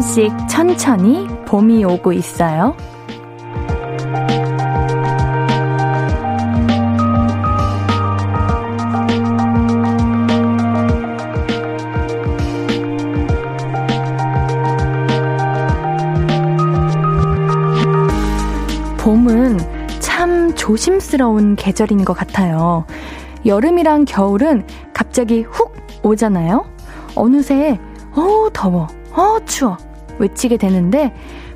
조금씩 천천히 봄이 오고 있어요. 봄은 참 조심스러운 계절인 것 같아요. 여름이랑 겨울은 갑자기 훅 오잖아요? 어느새, 어, 더워. 외치게 되는데,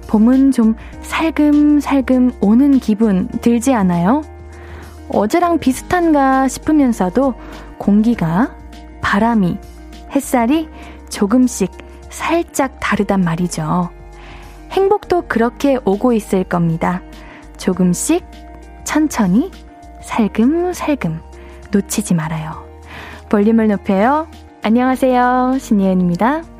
봄은 좀 살금살금 오는 기분 들지 않아요? 어제랑 비슷한가 싶으면서도 공기가, 바람이, 햇살이 조금씩 살짝 다르단 말이죠. 행복도 그렇게 오고 있을 겁니다. 조금씩, 천천히, 살금살금, 놓치지 말아요. 볼륨을 높여요. 안녕하세요. 신예은입니다.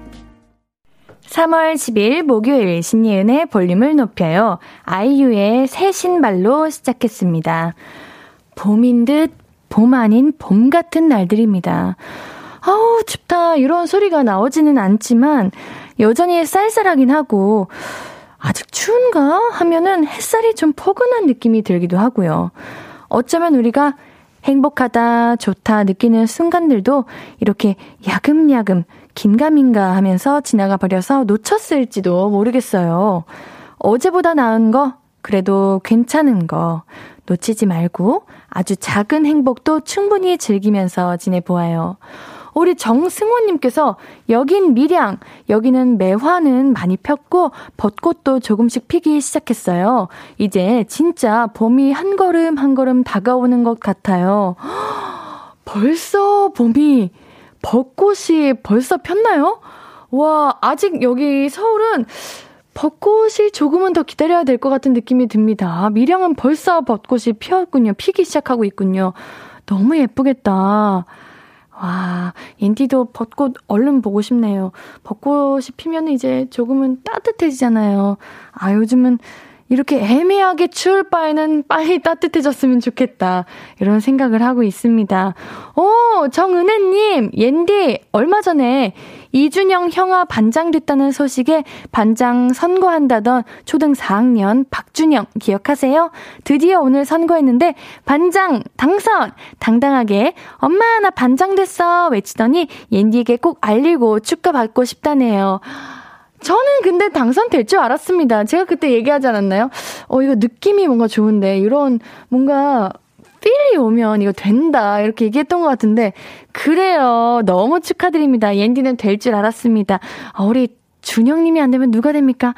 3월 10일 목요일 신예은의 볼륨을 높여요. 아이유의 새 신발로 시작했습니다. 봄인 듯 봄 아닌 봄 같은 날들입니다. 아우, 춥다. 이런 소리가 나오지는 않지만 여전히 쌀쌀하긴 하고 아직 추운가 하면은 햇살이 좀 포근한 느낌이 들기도 하고요. 어쩌면 우리가 행복하다, 좋다 느끼는 순간들도 이렇게 야금야금 긴가민가 하면서 지나가 버려서 놓쳤을지도 모르겠어요. 어제보다 나은 거, 그래도 괜찮은 거 놓치지 말고 아주 작은 행복도 충분히 즐기면서 지내보아요. 우리 정승호님께서 여긴 밀양, 여기는 매화는 많이 폈고 벚꽃도 조금씩 피기 시작했어요. 이제 진짜 봄이 한 걸음 한 걸음 다가오는 것 같아요. 벌써 봄이 벚꽃이 벌써 폈나요? 와, 아직 여기 서울은 벚꽃이 조금은 더 기다려야 될 것 같은 느낌이 듭니다. 밀양은 벌써 벚꽃이 피었군요. 피기 시작하고 있군요. 너무 예쁘겠다. 와, 인디도 벚꽃 얼른 보고 싶네요. 벚꽃이 피면 이제 조금은 따뜻해지잖아요. 아, 요즘은 이렇게 애매하게 추울 바에는 빨리 따뜻해졌으면 좋겠다. 이런 생각을 하고 있습니다. 오, 정은혜님, 옌디, 얼마 전에 이준영 형아 반장 됐다는 소식에 반장 선거한다던 초등 4학년 박준영 기억하세요? 드디어 오늘 선거했는데 반장 당선! 당당하게 엄마 나 반장 됐어 외치더니 옌디에게 꼭 알리고 축하 받고 싶다네요. 저는 근데 당선될 줄 알았습니다. 제가 그때 얘기하지 않았나요? 어, 이거 느낌이 뭔가 좋은데, 이런 뭔가 필이 오면 이거 된다. 이렇게 얘기했던 것 같은데, 그래요. 너무 축하드립니다. 옌디는 될 줄 알았습니다. 아, 우리 준영님이 안 되면 누가 됩니까?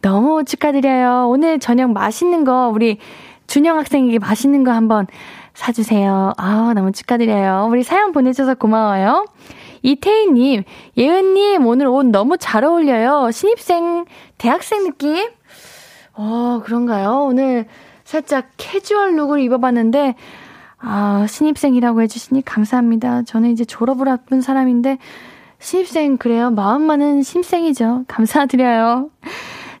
너무 축하드려요. 오늘 저녁 맛있는 거, 우리 준영 학생에게 맛있는 거 한번 사주세요. 아, 너무 축하드려요. 우리 사연 보내줘서 고마워요. 이태희님, 예은님, 오늘 옷 너무 잘 어울려요. 신입생, 대학생 느낌? 어, 그런가요? 오늘 살짝 캐주얼 look을 입어봤는데, 아, 신입생이라고 해주시니 감사합니다. 저는 이제 졸업을 앞둔 사람인데, 신입생, 그래요. 마음만은 신입생이죠. 감사드려요.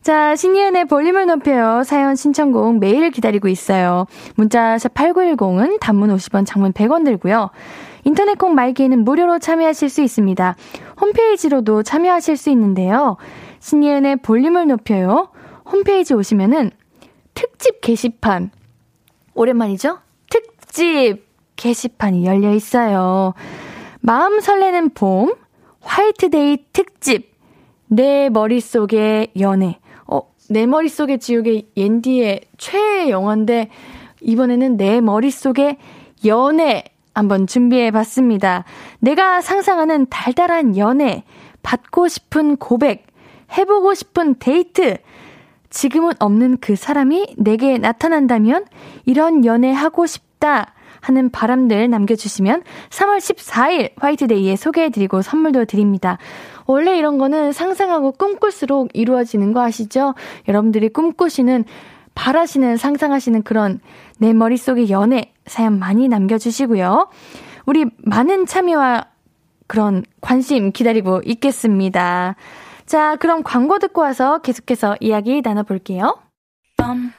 자, 신예은의 볼륨을 높여요. 사연 신청곡 매일 기다리고 있어요. 문자샵 8910은 단문 50원, 장문 100원 들고요. 인터넷 콩 마이키에는 무료로 참여하실 수 있습니다. 홈페이지로도 참여하실 수 있는데요. 신예은의 볼륨을 높여요. 홈페이지 오시면은 특집 게시판. 오랜만이죠? 특집 게시판이 열려 있어요. 마음 설레는 봄, 화이트데이 특집, 내 머릿속의 연애. 어, 내 머릿속의 지옥의 옌디의 최애 영화인데, 이번에는 내 머릿속의 연애 한번 준비해 봤습니다. 내가 상상하는 달달한 연애, 받고 싶은 고백, 해보고 싶은 데이트, 지금은 없는 그 사람이 내게 나타난다면 이런 연애 하고 싶다 하는 바람들 남겨주시면 3월 14일 화이트데이에 소개해드리고 선물도 드립니다. 원래 이런 거는 상상하고 꿈꿀수록 이루어지는 거 아시죠? 여러분들이 꿈꾸시는 바라시는 상상하시는 그런 내 머릿속의 연애 사연 많이 남겨주시고요. 우리 많은 참여와 그런 관심 기다리고 있겠습니다. 자, 그럼 광고 듣고 와서 계속해서 이야기 나눠볼게요.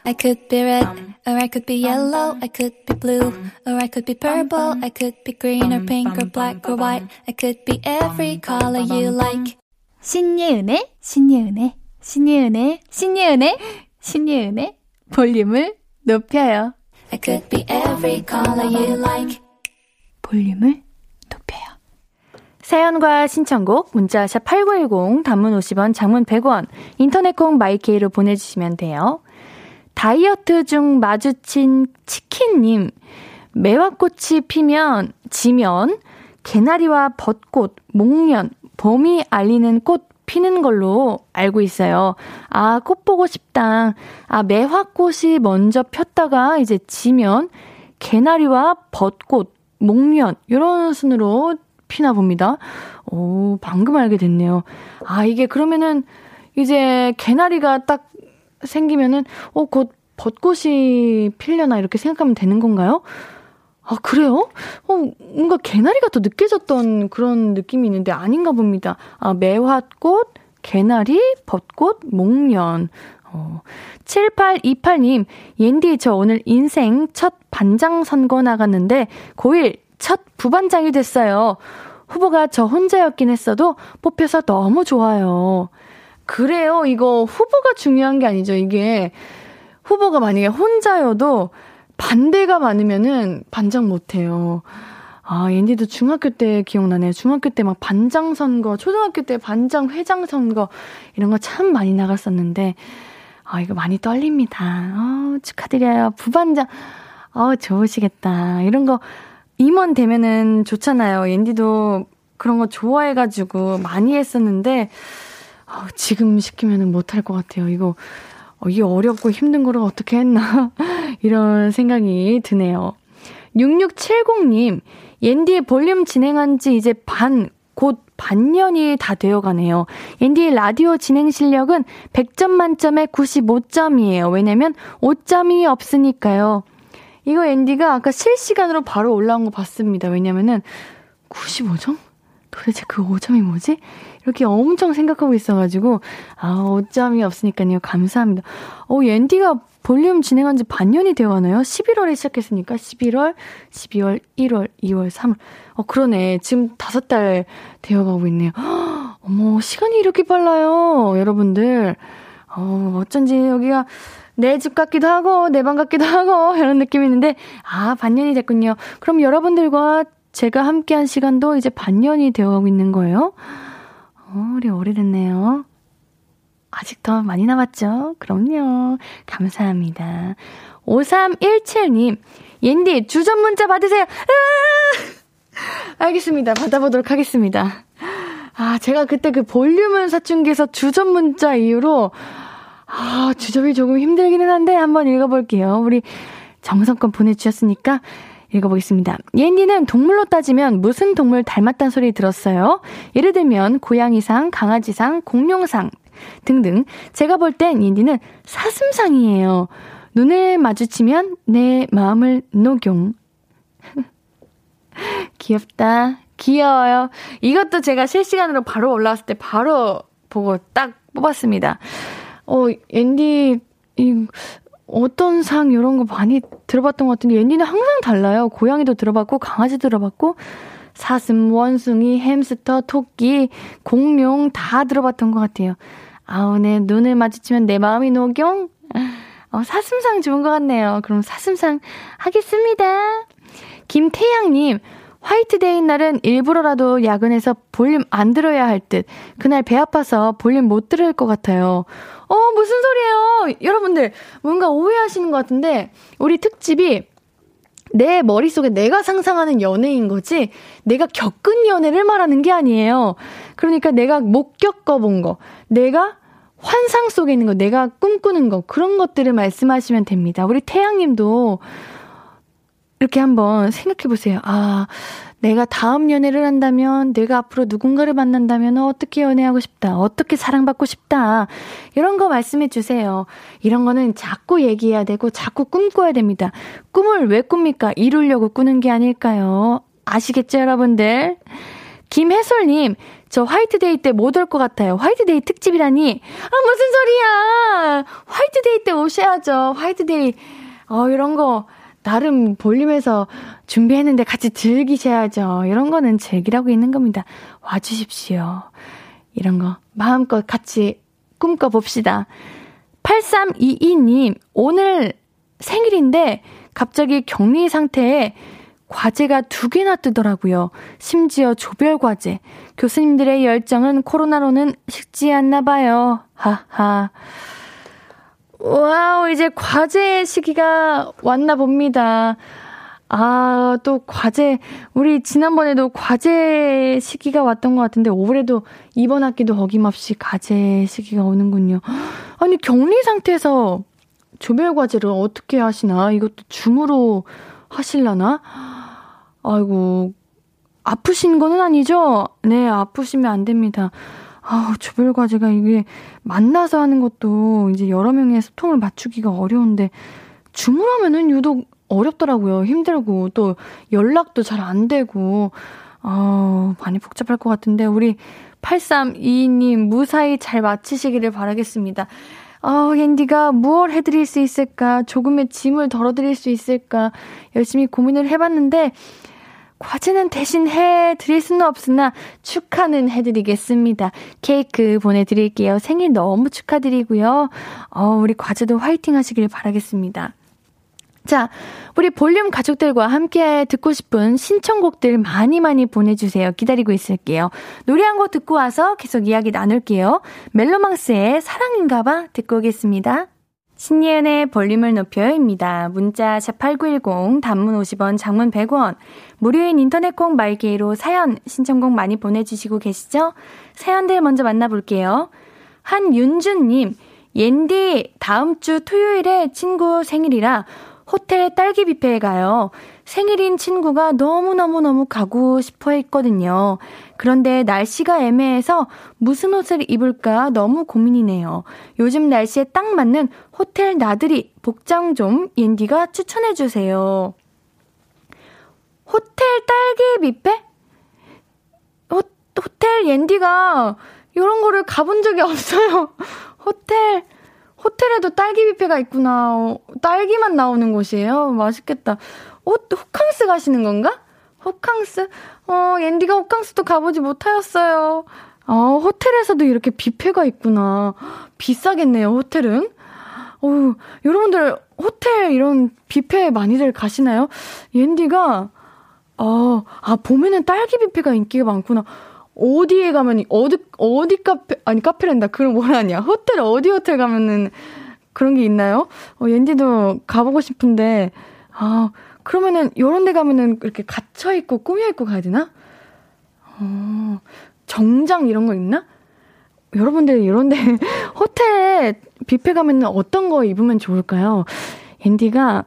I could be red, or I could be yellow, I could be blue, or I could be purple, I could be green or pink or black or white, I could be every color you like. 신예은의, 신예은의, 신예은의, 신예은의, 신예은의 볼륨을 높여요. I could be every color you like. 볼륨을 높여요. 사연과 신청곡 문자샵 8910 단문 50원 장문 100원 인터넷 콩 마이케이로 보내주시면 돼요. 다이어트 중 마주친 치킨님 매화꽃이 피면 지면 개나리와 벚꽃, 목련, 봄이 알리는 꽃 피는 걸로 알고 있어요. 아, 꽃 보고 싶다. 아, 매화꽃이 먼저 폈다가 이제 지면 개나리와 벚꽃, 목련, 이런 순으로 피나 봅니다. 오, 방금 알게 됐네요. 아, 이게 그러면은 이제 개나리가 딱 생기면은, 어, 곧 벚꽃이 필려나 이렇게 생각하면 되는 건가요? 아, 그래요? 어, 뭔가 개나리가 더 느껴졌던 그런 느낌이 있는데 아닌가 봅니다. 아, 매화꽃, 개나리, 벚꽃, 목련. 어, 7828님, 옌디, 저 오늘 인생 첫 반장 선거 나갔는데, 고1 첫 부반장이 됐어요. 후보가 저 혼자였긴 했어도 뽑혀서 너무 좋아요. 그래요. 이거 후보가 중요한 게 아니죠. 이게 후보가 만약에 혼자여도 반대가 많으면은 반장 못해요. 아, 옌디도 중학교 때 기억나네요. 중학교 때 막 반장 선거, 초등학교 때 반장 회장 선거, 이런 거 참 많이 나갔었는데, 아, 이거 많이 떨립니다. 아, 축하드려요. 부반장. 아, 좋으시겠다. 이런 거, 임원 되면은 좋잖아요. 옌디도 그런 거 좋아해가지고 많이 했었는데, 아, 지금 시키면은 못할 것 같아요. 이거, 어, 이게 어렵고 힘든 거를 어떻게 했나 이런 생각이 드네요. 6670님, 옌디의 볼륨 진행한 지 이제 반, 곧 반년이 다 되어 가네요. 옌디의 라디오 진행 실력은 100점 만점에 95점이에요. 왜냐면 5점이 없으니까요. 이거 앤디가 아까 실시간으로 바로 올라온 거 봤습니다. 왜냐면은 95점? 도대체 그 5점이 뭐지? 이렇게 엄청 생각하고 있어가지고, 아, 5점이 없으니까요. 감사합니다. 어, 앤디가 볼륨 진행한 지 반년이 되어 가나요? 11월에 시작했으니까 11월, 12월, 1월, 2월, 3월. 어, 그러네. 지금 다섯 달 되어 가고 있네요. 허, 어머, 시간이 이렇게 빨라요. 여러분들. 어, 어쩐지 여기가 내 집 같기도 하고, 내 방 같기도 하고, 이런 느낌이 있는데, 아, 반년이 됐군요. 그럼 여러분들과 제가 함께한 시간도 이제 반년이 되어 가고 있는 거예요? 어, 우리 오래됐네요. 아직 더 많이 남았죠? 그럼요. 감사합니다. 5317님, 옌디, 주전 문자 받으세요. 아! 알겠습니다. 받아보도록 하겠습니다. 아, 제가 그때 그 볼륨을 사춘기에서 주전 문자 이후로, 아, 주접이 조금 힘들기는 한데 한번 읽어볼게요. 우리 정성껏 보내주셨으니까 읽어보겠습니다. 옌디는 동물로 따지면 무슨 동물 닮았단 소리 들었어요? 예를 들면 고양이상, 강아지상, 공룡상 등등. 제가 볼 땐 옌디는 사슴상이에요. 눈을 마주치면 내 마음을 녹용. 귀엽다. 귀여워요. 이것도 제가 실시간으로 바로 올라왔을 때 바로 보고 딱 뽑았습니다. 어, 옌디, 이, 어떤 상 이런 거 많이 들어봤던 것 같은데 옌디는 항상 달라요. 고양이도 들어봤고 강아지 들어봤고 사슴, 원숭이, 햄스터, 토끼, 공룡 다 들어봤던 것 같아요. 아우, 네, 눈을 마주치면 내 마음이 녹용? 어, 사슴상 좋은 것 같네요. 그럼 사슴상 하겠습니다. 김태양님, 화이트데이 날은 일부러라도 야근해서 볼륨 안 들어야 할 듯. 그날 배 아파서 볼륨 못 들을 것 같아요. 어, 무슨 소리예요? 여러분들, 뭔가 오해하시는 것 같은데, 우리 특집이 내 머릿속에 내가 상상하는 연애인 거지, 내가 겪은 연애를 말하는 게 아니에요. 그러니까 내가 못 겪어본 거, 내가 환상 속에 있는 거, 내가 꿈꾸는 거, 그런 것들을 말씀하시면 됩니다. 우리 태양님도 이렇게 한번 생각해 보세요. 아, 내가 다음 연애를 한다면, 내가 앞으로 누군가를 만난다면 어떻게 연애하고 싶다, 어떻게 사랑받고 싶다, 이런 거 말씀해 주세요. 이런 거는 자꾸 얘기해야 되고, 자꾸 꿈꿔야 됩니다. 꿈을 왜 꿉니까? 이루려고 꾸는 게 아닐까요? 아시겠죠, 여러분들? 김혜솔님, 저 화이트데이 때 못 올 것 같아요. 화이트데이 특집이라니. 아, 무슨 소리야! 화이트데이 때 오셔야죠. 화이트데이. 어, 이런 거. 나름 볼륨에서 준비했는데 같이 즐기셔야죠. 이런 거는 즐기라고 있는 겁니다. 와주십시오. 이런 거 마음껏 같이 꿈꿔봅시다. 8322님, 오늘 생일인데 갑자기 격리 상태에 과제가 두 개나 뜨더라고요. 심지어 조별 과제. 교수님들의 열정은 코로나로는 식지 않나 봐요. 하하. wow, 이제 과제 시기가 왔나 봅니다. 아, 또 과제, 우리 지난번에도 과제 시기가 왔던 것 같은데, 올해도 이번 학기도 어김없이 과제 시기가 오는군요. 아니, 격리 상태에서 조별 과제를 어떻게 하시나? 이것도 줌으로 하실라나? 아이고, 아프신 거는 아니죠? 네, 아프시면 안 됩니다. 아, 조별 과제가 이게 만나서 하는 것도 이제 여러 명의 소통을 맞추기가 어려운데, 줌으로 하면은 유독 어렵더라고요. 힘들고, 또 연락도 잘 안 되고, 아, 많이 복잡할 것 같은데, 우리 8322님 무사히 잘 마치시기를 바라겠습니다. 아, 앤디가 무얼 해드릴 수 있을까? 조금의 짐을 덜어드릴 수 있을까? 열심히 고민을 해봤는데, 과제는 대신 해 드릴 수는 없으나 축하는 해드리겠습니다. 케이크 보내드릴게요. 생일 너무 축하드리고요. 어, 우리 과제도 화이팅 하시길 바라겠습니다. 자, 우리 볼륨 가족들과 함께 듣고 싶은 신청곡들 많이 많이 보내주세요. 기다리고 있을게요. 노래 한 곡 듣고 와서 계속 이야기 나눌게요. 멜로망스의 사랑인가봐 듣고 오겠습니다. 신예은의 볼륨을 높여요입니다. 문자 샵8910 단문 50원 장문 100원 무료인 인터넷 콩 말게이로 사연 신청곡 많이 보내주시고 계시죠? 사연들 먼저 만나볼게요. 한윤주님 옌디 다음 주 토요일에 친구 생일이라 호텔 딸기 뷔페에 가요. 생일인 친구가 너무너무너무 가고 싶어 했거든요. 그런데 날씨가 애매해서 무슨 옷을 입을까 너무 고민이네요. 요즘 날씨에 딱 맞는 호텔 나들이 복장 좀 옌디가 추천해주세요. 호텔 딸기 뷔페? 호, 호텔 옌디가 이런 거를 가본 적이 없어요. 호텔 호텔에도 딸기 뷔페가 있구나. 어, 딸기만 나오는 곳이에요. 맛있겠다. 호, 호캉스 가시는 건가? 호캉스? 어, 앤디가 호캉스도 가보지 못하였어요. 어, 호텔에서도 이렇게 뷔페가 있구나. 비싸겠네요, 호텔은. 어, 여러분들, 호텔 이런 뷔페 많이들 가시나요? 앤디가, 어, 아, 봄에는 딸기 뷔페가 인기가 많구나. 어디에 가면 어디 어디 카페 아니 카페랜다 그럼 뭐라냐 호텔 어디 호텔 가면은 그런 게 있나요? 어 옌디도 가보고 싶은데 아 그러면은 요런 데 가면은 이렇게 갇혀 있고 꾸며 있고 가야 되나? 어 정장 이런 거 있나? 여러분들 이런 데 호텔 뷔페 가면은 어떤 거 입으면 좋을까요? 앤디가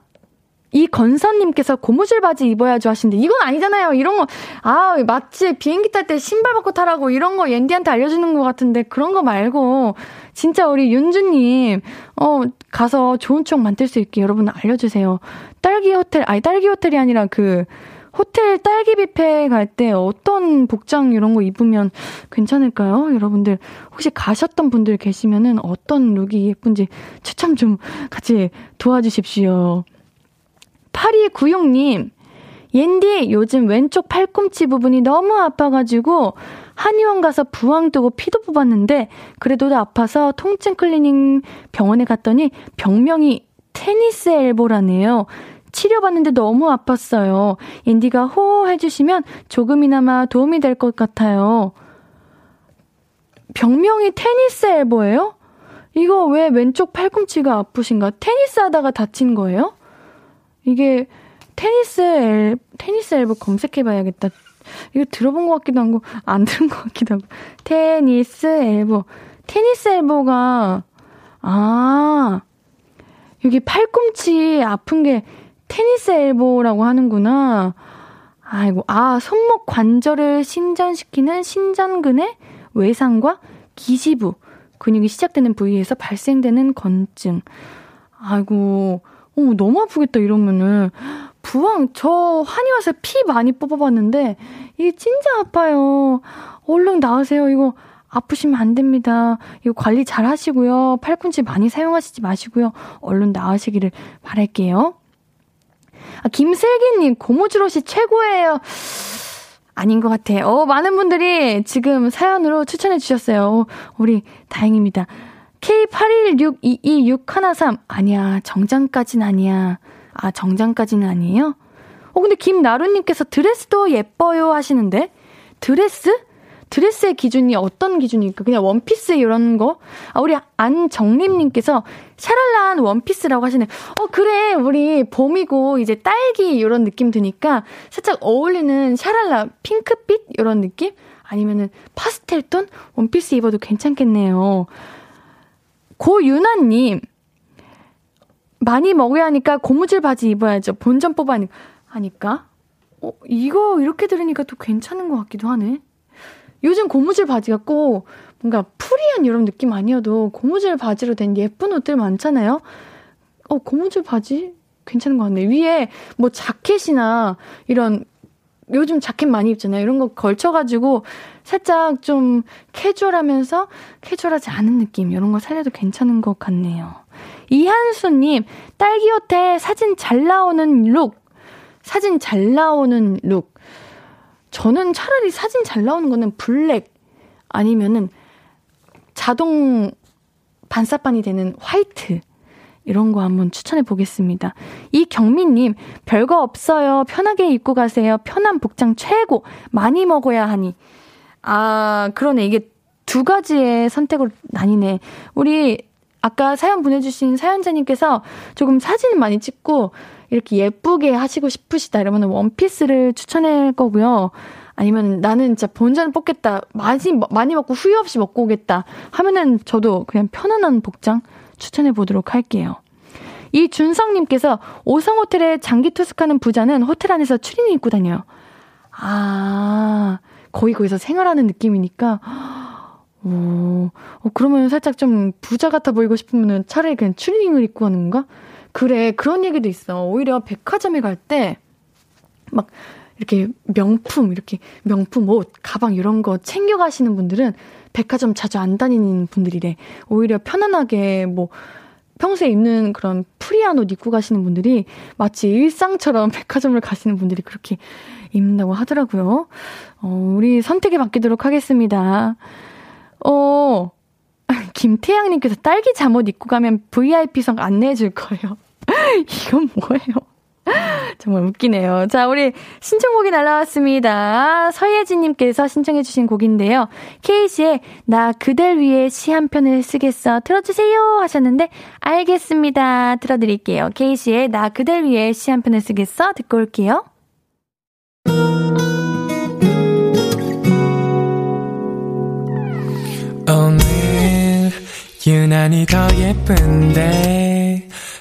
이 건선님께서 고무줄 바지 입어야죠 하시는데 이건 아니잖아요. 이런 거, 아, 마치 비행기 탈 때 신발 벗고 타라고 이런 거 옌디한테 알려주는 것 같은데 그런 거 말고 진짜 우리 윤주님, 어, 가서 좋은 추억 만들 수 있게 여러분 알려주세요. 딸기 호텔, 아니, 딸기 호텔이 아니라 그, 호텔 딸기 뷔페 갈 때 어떤 복장 이런 거 입으면 괜찮을까요? 여러분들 혹시 가셨던 분들 계시면은 어떤 look이 예쁜지 추천 좀 같이 도와주십시오. 8296님, 옌디, 요즘 왼쪽 팔꿈치 부분이 너무 아파가지고, 한의원 가서 부항 뜨고 피도 뽑았는데, 그래도 아파서 통증 클리닉 병원에 갔더니 병명이 테니스 엘보라네요. 치료받는데 너무 아팠어요. 옌디가 호호해주시면 조금이나마 도움이 될 것 같아요. 병명이 테니스 엘보예요? 이거 왜 왼쪽 팔꿈치가 아프신가? 테니스 하다가 다친 거예요? 이게 테니스 엘, 테니스 앨범 검색해봐야겠다. 이거 들어본 것 같기도 하고, 안 들은 것 같기도 하고. 테니스 엘보. 테니스 엘보가, 아, 여기 팔꿈치 아픈 게 테니스 엘보라고 하는구나. 아이고, 아, 손목 관절을 신전시키는 신전근의 외상과 기시부, 근육이 시작되는 부위에서 발생되는 건증. 아이고, 어, 너무 아프겠다, 이러면은. 부항, 저 한의원에서 피 많이 뽑아봤는데, 이게 진짜 아파요. 얼른 나으세요. 이거 아프시면 안 됩니다. 이거 관리 잘 하시고요. 팔꿈치 많이 사용하시지 마시고요. 얼른 나으시기를 바랄게요. 아, 김슬기님, 고무줄 옷이 최고예요. 아닌 것 같아. 어, 많은 분들이 지금 사연으로 추천해 주셨어요. 우리 다행입니다. K81622613 아니야. 정장까진 아니야. 아, 정장까지는 아니에요? 어, 근데 김나루님께서 드레스도 예뻐요 하시는데? 드레스? 드레스의 기준이 어떤 기준일까? 그냥 원피스 이런 거? 아, 우리 안정림님께서 샤랄란 원피스라고 하시네. 어, 그래. 우리 봄이고 이제 딸기 이런 느낌 드니까 살짝 어울리는 샤랄라 핑크빛 이런 느낌? 아니면은 파스텔톤 원피스 입어도 괜찮겠네요. 고유나님. 많이 먹어야 하니까 고무줄 바지 입어야죠. 본전 뽑아 하니까. 어, 이거 이렇게 들으니까 또 괜찮은 것 같기도 하네. 요즘 고무줄 바지가 꼭 뭔가 프리한 이런 느낌 아니어도 고무줄 바지로 된 예쁜 옷들 많잖아요. 어, 고무줄 바지 괜찮은 것 같네. 위에 뭐 자켓이나 이런 요즘 자켓 많이 입잖아요. 이런 거 걸쳐가지고 살짝 좀 캐주얼하면서 캐주얼하지 않은 느낌 이런 거 살려도 괜찮은 것 같네요. 이한수님 딸기 호텔 사진 잘 나오는 룩 사진 잘 나오는 룩 저는 차라리 사진 잘 나오는 거는 블랙 아니면은 자동 반사판이 되는 화이트 이런 거 한번 추천해 보겠습니다. 이경민님, 별거 없어요. 편하게 입고 가세요. 편한 복장 최고. 많이 먹어야 하니. 아, 그러네. 이게 두 가지의 선택으로 나뉘네. 우리 아까 사연 보내주신 사연자님께서 조금 사진을 많이 찍고 이렇게 예쁘게 하시고 싶으시다 이러면 원피스를 추천할 거고요. 아니면 나는 진짜 본전을 뽑겠다. 많이, 많이 먹고 후회 없이 먹고 오겠다. 하면은 저도 그냥 편안한 복장 추천해 보도록 할게요. 이 준성님께서 오성호텔에 장기 투숙하는 부자는 호텔 안에서 추리닝 입고 다녀요. 아, 거의 거기서 생활하는 느낌이니까. 오, 어, 그러면 살짝 좀 부자 같아 보이고 싶으면은 차라리 그냥 추리닝을 입고 가는 건가? 그래, 그런 얘기도 있어. 오히려 백화점에 갈 때, 막, 이렇게 명품, 이렇게 명품 옷, 가방 이런 거 챙겨가시는 분들은 백화점 자주 안 다니는 분들이래. 오히려 편안하게 뭐 평소에 입는 그런 프리한 옷 입고 가시는 분들이 마치 일상처럼 백화점을 가시는 분들이 그렇게 입는다고 하더라고요. 어, 우리 선택에 맡기도록 하겠습니다. 어, 김태양님께서 딸기 잠옷 입고 가면 VIP석 안내해 줄 거예요. 이건 뭐예요? 정말 웃기네요. 자, 우리 신청곡이 날라왔습니다. 서예진님께서 신청해주신 곡인데요. 케이지의 나 그댈 위해 시 한 편을 쓰겠어. 틀어주세요. 하셨는데, 알겠습니다. 틀어드릴게요. 케이지의 나 그댈 위해 시 한 편을 쓰겠어. 듣고 올게요. 오늘, 유난히 더 예쁜데,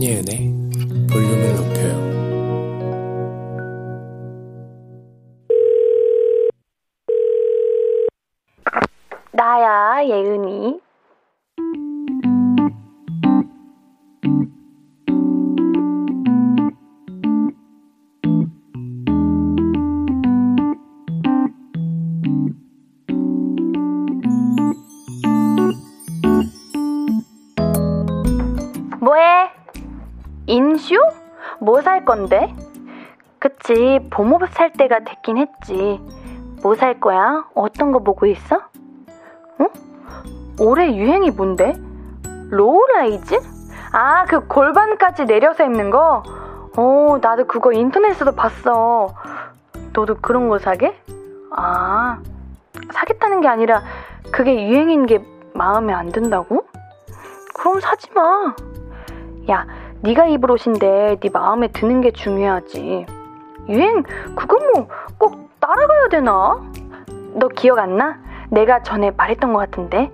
신예은의 볼륨을 높여요. 나야, 예은이. 인쇼? 뭐 살 건데? 그치, 봄옷 살 때가 됐긴 했지. 뭐 살 거야? 어떤 거 보고 있어? 응? 올해 유행이 뭔데? low-rise? 아, 그 골반까지 내려서 입는 거? 어, 나도 그거 인터넷에서 봤어. 너도 그런 거 사게? 아, 사겠다는 게 아니라 그게 유행인 게 마음에 안 든다고? 그럼 사지 마. 야, 네가 입을 옷인데 네 마음에 드는 게 중요하지. 유행 그거 뭐꼭 따라가야 되나? 너 기억 안 나? 내가 전에 말했던 것 같은데.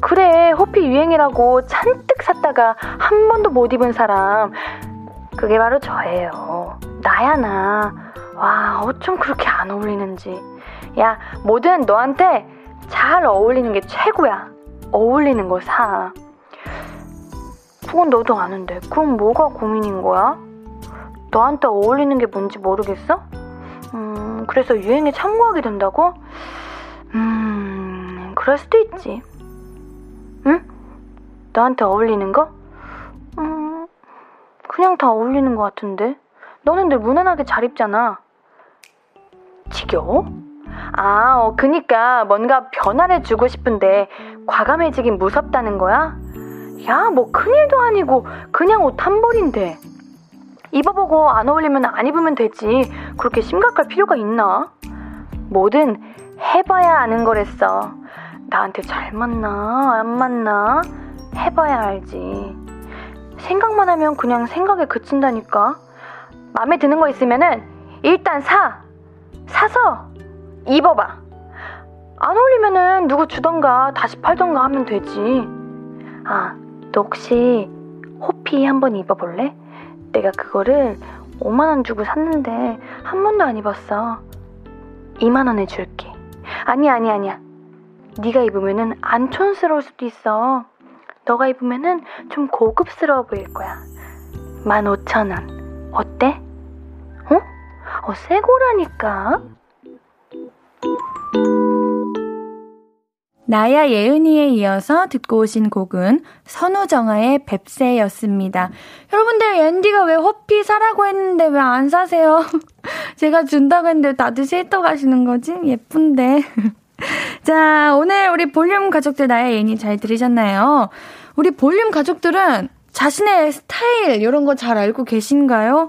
그래, 호피 유행이라고 잔뜩 샀다가 한 번도 못 입은 사람. 그게 바로 저예요. 나야, 나. 와, 어쩜 그렇게 안 어울리는지. 야, 뭐든 너한테 잘 어울리는 게 최고야. 어울리는 거 사. 그건 너도 아는데. 그럼 뭐가 고민인 거야? 너한테 어울리는 게 뭔지 모르겠어? 음, 그래서 유행에 참고하게 된다고? 음, 그럴 수도 있지. 응? 너한테 어울리는 거? 음, 그냥 다 어울리는 것 같은데. 너는 늘 무난하게 잘 입잖아. 지겨워? 아, 어, 그니까 뭔가 변화를 주고 싶은데 과감해지긴 무섭다는 거야? 야, 뭐 큰일도 아니고 그냥 옷 한 벌인데. 입어보고 안 어울리면 안 입으면 되지. 그렇게 심각할 필요가 있나? 뭐든 해봐야 아는 거랬어. 나한테 잘 맞나, 안 맞나? 해봐야 알지. 생각만 하면 그냥 생각에 그친다니까. 마음에 드는 거 있으면은 일단 사! 사서 입어봐. 안 어울리면은 누구 주던가 다시 팔던가 하면 되지. 아, 너 혹시 호피 한번 입어볼래? 내가 그거를 5만원 주고 샀는데 한 번도 안 입었어. 2만원에 줄게. 아니, 아니, 아니야. 네가 입으면은 안 촌스러울 수도 있어. 너가 입으면은 좀 고급스러워 보일 거야. 15,000원. 어때? 어? 어, 새 거라니까. 나야 예은이에 이어서 듣고 오신 곡은 선우정아의 뱁새였습니다. 여러분들 앤디가 왜 호피 사라고 했는데 왜 안 사세요? 제가 준다고 했는데 다들 싫다고 하시는 거지? 예쁜데. 자, 오늘 우리 볼륨 가족들 나야 예은이 잘 들으셨나요? 우리 볼륨 가족들은 자신의 스타일 이런 거 잘 알고 계신가요?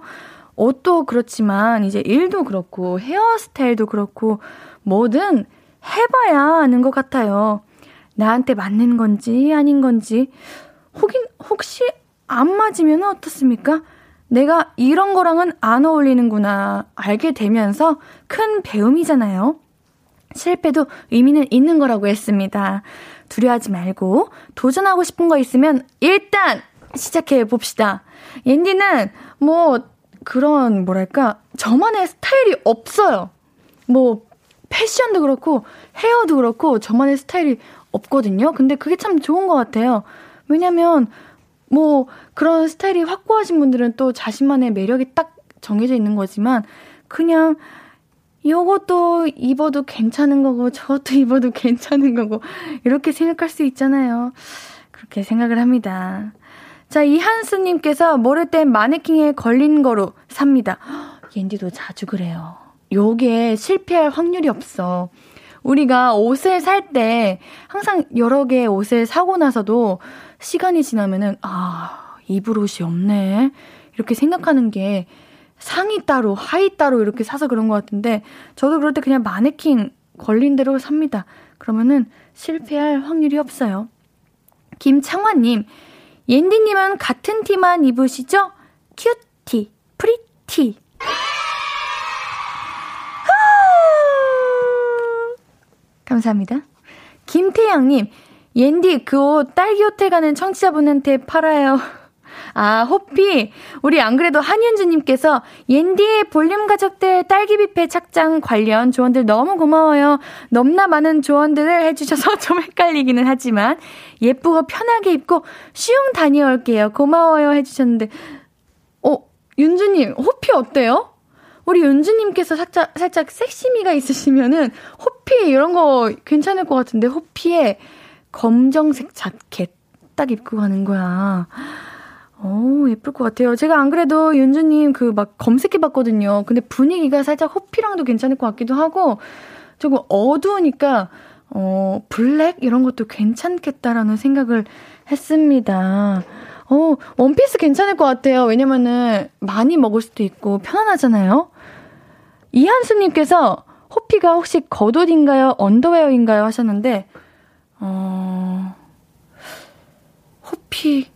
옷도 그렇지만 이제 일도 그렇고 헤어스타일도 그렇고 뭐든 해봐야 아는 것 같아요. 나한테 맞는 건지 아닌 건지 혹인 혹시 안 맞으면 어떻습니까? 내가 이런 거랑은 안 어울리는구나 알게 되면서 큰 배움이잖아요. 실패도 의미는 있는 거라고 했습니다. 두려워하지 말고 도전하고 싶은 거 있으면 일단 시작해 봅시다. 옌디는 뭐 그런 뭐랄까 저만의 스타일이 없어요. 뭐 패션도 그렇고 헤어도 그렇고 저만의 스타일이 없거든요. 근데 그게 참 좋은 것 같아요. 왜냐면 뭐 그런 스타일이 확고하신 분들은 또 자신만의 매력이 딱 정해져 있는 거지만 그냥 요것도 입어도 괜찮은 거고 저것도 입어도 괜찮은 거고 이렇게 생각할 수 있잖아요. 그렇게 생각을 합니다. 자, 이한수님께서 모를 땐 마네킹에 걸린 거로 삽니다. 옌디도 자주 그래요. 요게 실패할 확률이 없어. 우리가 옷을 살 때 항상 여러 개의 옷을 사고 나서도 시간이 지나면은 아, 입을 옷이 없네. 이렇게 생각하는 게 상의 따로, 하의 따로 이렇게 사서 그런 것 같은데 저도 그럴 때 그냥 마네킹 걸린 대로 삽니다. 그러면은 실패할 확률이 없어요. 김창환님, 옌디님은 같은 티만 입으시죠? cutie, pretty. 감사합니다. 김태양님, 옌디, 그 옷 딸기 호텔 가는 청취자분한테 팔아요. 아, 호피. 우리 안 그래도 한윤주님께서 옌디의 볼륨 가족들 딸기 뷔페 착장 관련 조언들 너무 고마워요. 넘나 많은 조언들을 해주셔서 좀 헷갈리기는 하지만 예쁘고 편하게 입고 쉬웅 다녀올게요. 고마워요 해주셨는데, 어, 윤주님, 호피 어때요? 우리 윤주님께서 살짝, 살짝 섹시미가 있으시면은 호피 이런 거 괜찮을 것 같은데 호피에 검정색 자켓 딱 입고 가는 거야. 오, 예쁠 것 같아요. 제가 안 그래도 윤주님 그 막 검색해 봤거든요. 근데 분위기가 살짝 호피랑도 괜찮을 것 같기도 하고, 조금 어두우니까, 어, 블랙? 이런 것도 괜찮겠다라는 생각을 했습니다. 어, 원피스 괜찮을 것 같아요. 왜냐면은 많이 먹을 수도 있고 편안하잖아요. 이한수님께서 호피가 혹시 겉옷인가요? 언더웨어인가요? 하셨는데, 어, 호피,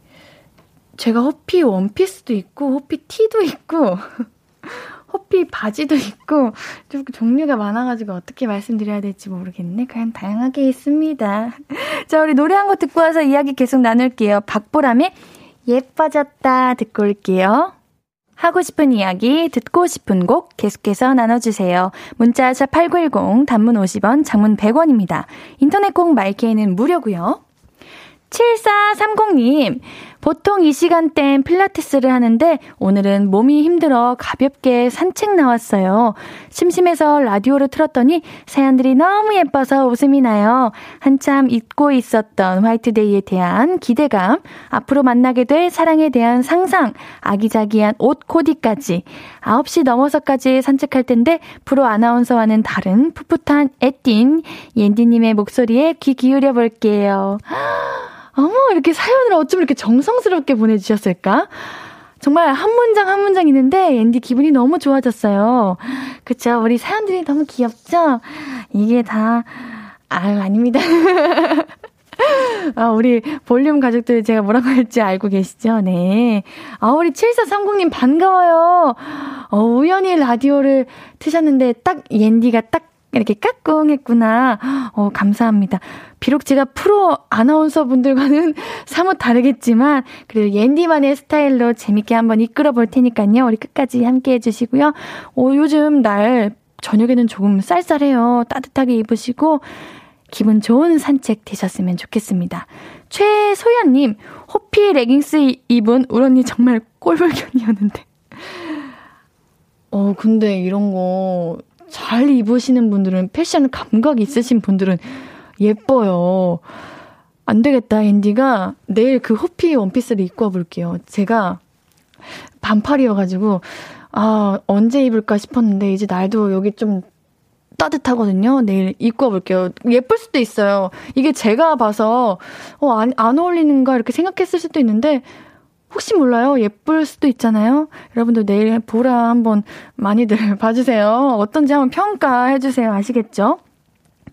제가 호피 원피스도 있고, 호피 티도 있고, 호피 바지도 있고, 좀 종류가 많아가지고 어떻게 말씀드려야 될지 모르겠네. 그냥 다양하게 있습니다. 자, 우리 노래 한 곡 듣고 와서 이야기 계속 나눌게요. 박보람의 예뻐졌다 듣고 올게요. 하고 싶은 이야기, 듣고 싶은 곡 계속해서 나눠주세요. 문자샵 8910, 단문 50원, 장문 100원입니다. 인터넷 콩 마이케이는 무료고요. 7430님, 보통 이 시간대엔 필라테스를 하는데 오늘은 몸이 힘들어 가볍게 산책 나왔어요. 심심해서 라디오를 틀었더니 사연들이 너무 예뻐서 웃음이 나요. 한참 잊고 있었던 화이트데이에 대한 기대감, 앞으로 만나게 될 사랑에 대한 상상, 아기자기한 옷 코디까지 9시 넘어서까지 산책할 텐데 프로 아나운서와는 다른 풋풋한 애띤 옌디님의 목소리에 귀 기울여 볼게요. 어머, 이렇게 사연을 어쩜 이렇게 정성스럽게 보내주셨을까? 정말 한 문장 한 문장 있는데 앤디 기분이 너무 좋아졌어요. 그쵸? 우리 사연들이 너무 귀엽죠? 이게 다, 아유, 아닙니다. 아, 우리 볼륨 가족들 제가 뭐라고 할지 알고 계시죠? 네. 아, 우리 7430님 반가워요. 어, 우연히 라디오를 트셨는데 딱 옌디가 딱 이렇게 까꿍 했구나. 어, 감사합니다. 비록 제가 프로 아나운서 분들과는 사뭇 다르겠지만, 그래도 옌디만의 스타일로 재밌게 한번 이끌어 볼 테니까요. 우리 끝까지 함께 해주시고요. 어, 요즘 날, 저녁에는 조금 쌀쌀해요. 따뜻하게 입으시고, 기분 좋은 산책 되셨으면 좋겠습니다. 최소연님, 호피 레깅스 입은 울 언니 정말 꼴불견이었는데. 어, 근데 이런 거 잘 입으시는 분들은 패션 감각이 있으신 분들은 예뻐요. 안 되겠다, 앤디가 내일 그 호피 원피스를 입고 와볼게요. 제가 반팔이어가지고, 아, 언제 입을까 싶었는데, 이제 날도 여기 좀 따뜻하거든요. 내일 입고 와볼게요. 예쁠 수도 있어요. 이게 제가 봐서, 어, 안, 안 어울리는가 이렇게 생각했을 수도 있는데, 혹시 몰라요. 예쁠 수도 있잖아요. 여러분들 내일 보라 한번 많이들 봐주세요. 어떤지 한번 평가해주세요. 아시겠죠?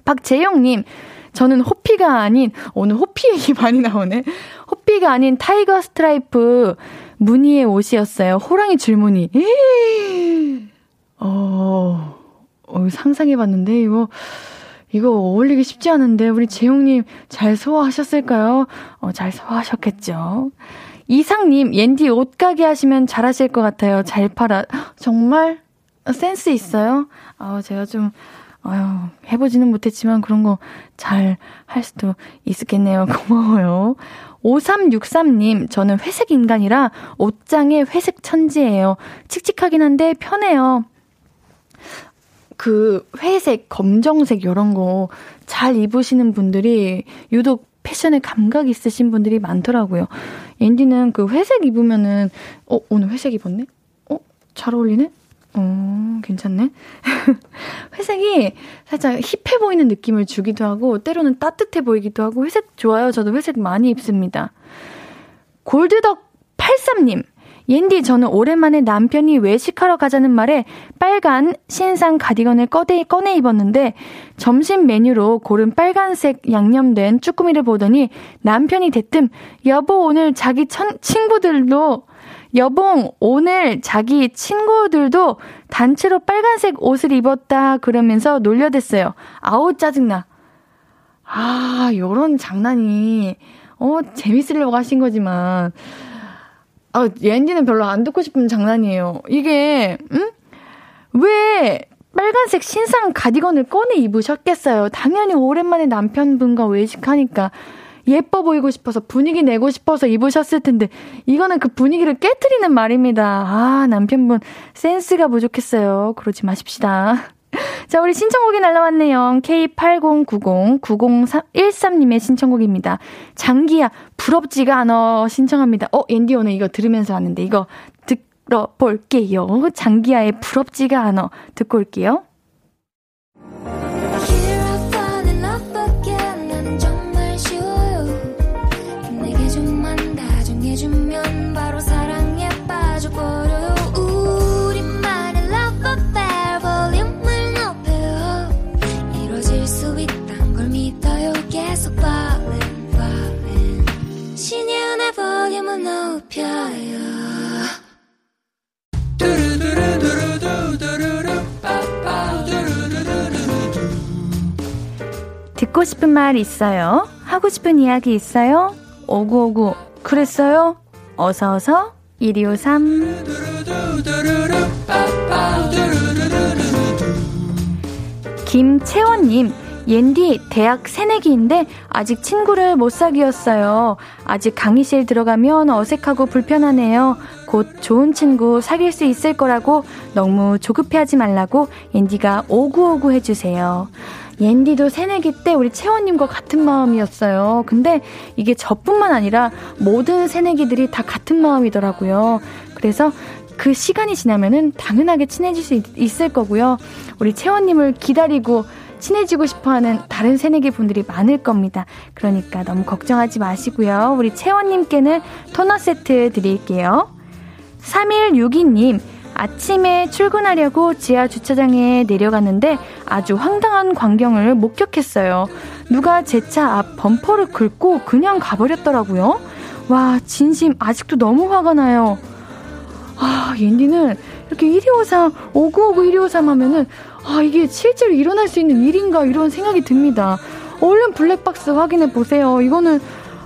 박재용님, 저는 호피가 아닌, 오늘 호피 얘기 많이 나오네. 호피가 아닌 tiger stripe 무늬의 옷이었어요. 호랑이 줄무늬. 어, 어 상상해봤는데, 이거, 이거 어울리기 쉽지 않은데, 우리 재용님 잘 소화하셨을까요? 어, 잘 소화하셨겠죠? 이상님, 옌디 옷가게 하시면 잘하실 것 같아요. 잘 팔아. 정말? 센스 있어요? 아, 제가 좀, 아유, 해보지는 못했지만 그런 거 잘 할 수도 있었겠네요. 고마워요. 5363님, 저는 회색 인간이라 옷장에 회색 천지예요. 칙칙하긴 한데 편해요. 그 회색, 검정색 이런 거 잘 입으시는 분들이 유독 패션에 감각 있으신 분들이 많더라고요. 앤디는 그 회색 입으면은, 어, 오늘 회색 입었네? 어, 잘 어울리네? 어, 괜찮네. 회색이 살짝 힙해 보이는 느낌을 주기도 하고, 때로는 따뜻해 보이기도 하고, 회색 좋아요. 저도 회색 많이 입습니다. 골드덕 83님. 옌디, 저는 오랜만에 남편이 외식하러 가자는 말에 빨간 신상 가디건을 꺼내, 꺼내 입었는데 점심 메뉴로 고른 빨간색 양념된 쭈꾸미를 보더니 남편이 대뜸 여보 오늘 자기 천, 친구들도 여봉 오늘 자기 친구들도 단체로 빨간색 옷을 입었다 그러면서 놀려댔어요. 아우 짜증나. 아 요런 장난이 어 재밌으려고 하신 거지만 아, 옌디는 별로 안 듣고 싶은 장난이에요. 이게, 응? 왜 빨간색 신상 가디건을 꺼내 입으셨겠어요? 당연히 오랜만에 남편분과 외식하니까 예뻐 보이고 싶어서 분위기 내고 싶어서 입으셨을 텐데 이거는 그 분위기를 깨뜨리는 말입니다. 아, 남편분 센스가 부족했어요. 그러지 마십시다. 자, 우리 신청곡이 날라왔네요. K8090-9013님의 신청곡입니다. 장기야, 부럽지가 않아 신청합니다. 어, 앤디 오늘 이거 들으면서 왔는데 이거 들어볼게요. 장기야의 부럽지가 않아 듣고 올게요. 듣고 싶은 말 있어요? 하고 싶은 이야기 있어요? 오구오구 그랬어요? 어서어서 1253 김채원님 옌디 대학 새내기인데 아직 친구를 못 사귀었어요. 아직 강의실 들어가면 어색하고 불편하네요. 곧 좋은 친구 사귈 수 있을 거라고 너무 조급해하지 말라고 옌디가 오구오구 해주세요. 옌디도 새내기 때 우리 채원님과 같은 마음이었어요. 근데 이게 저뿐만 아니라 모든 새내기들이 다 같은 마음이더라고요. 그래서 그 시간이 지나면은 당연하게 친해질 수 있, 을 거고요. 우리 채원님을 기다리고 친해지고 싶어 하는 다른 새내기 분들이 많을 겁니다. 그러니까 너무 걱정하지 마시고요. 우리 채원님께는 토너 세트 드릴게요. 3162님, 아침에 출근하려고 지하 주차장에 내려갔는데 아주 황당한 광경을 목격했어요. 누가 제 차 앞 범퍼를 긁고 그냥 가버렸더라고요. 와, 진심 아직도 너무 화가 나요. 아, 옌디는 이렇게 1253, 5959 1253 하면은 아, 이게 실제로 일어날 수 있는 일인가 이런 생각이 듭니다. 얼른 블랙박스 확인해 보세요. 이거는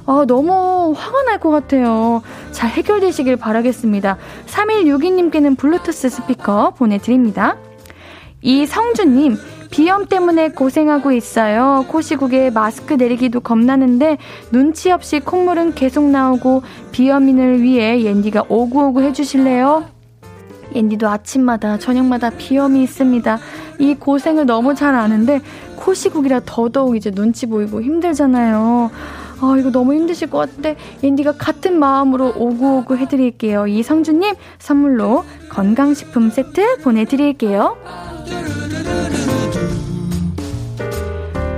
아, 너무 화가 날 것 같아요. 잘 해결되시길 바라겠습니다. 3162님께는 블루투스 스피커 보내드립니다. 이성주님, 비염 때문에 고생하고 있어요. 코시국에 마스크 내리기도 겁나는데 눈치 없이 콧물은 계속 나오고 비염인을 위해 옌디가 오구오구 해주실래요? 옌디도 아침마다 저녁마다 비염이 있습니다. 이 고생을 너무 잘 아는데 코시국이라 더더욱 이제 눈치 보이고 힘들잖아요. 아, 이거 너무 힘드실 것 같은데 옌디가 같은 마음으로 오구오구 해드릴게요. 이성주님 선물로 건강식품 세트 보내드릴게요.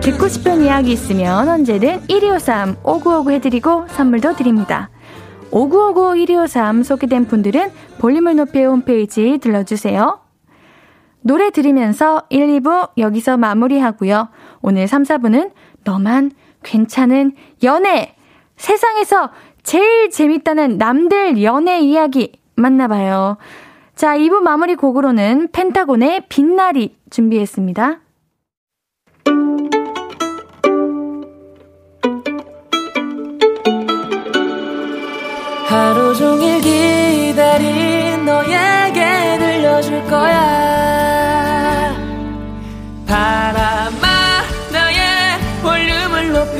듣고 싶은 이야기 있으면 언제든 1253 5959 해드리고 선물도 드립니다. 5959 1253 소개된 분들은 볼륨을 높여 홈페이지 들러주세요. 노래 들으면서 1, 2부 여기서 마무리하고요. 오늘 3, 4부는 너만 괜찮은 연애! 세상에서 제일 재밌다는 남들 연애 이야기 만나봐요. 자, 2부 마무리 곡으로는 펜타곤의 빛나리 준비했습니다. 하루 종일 기다린 너에게 들려줄 거야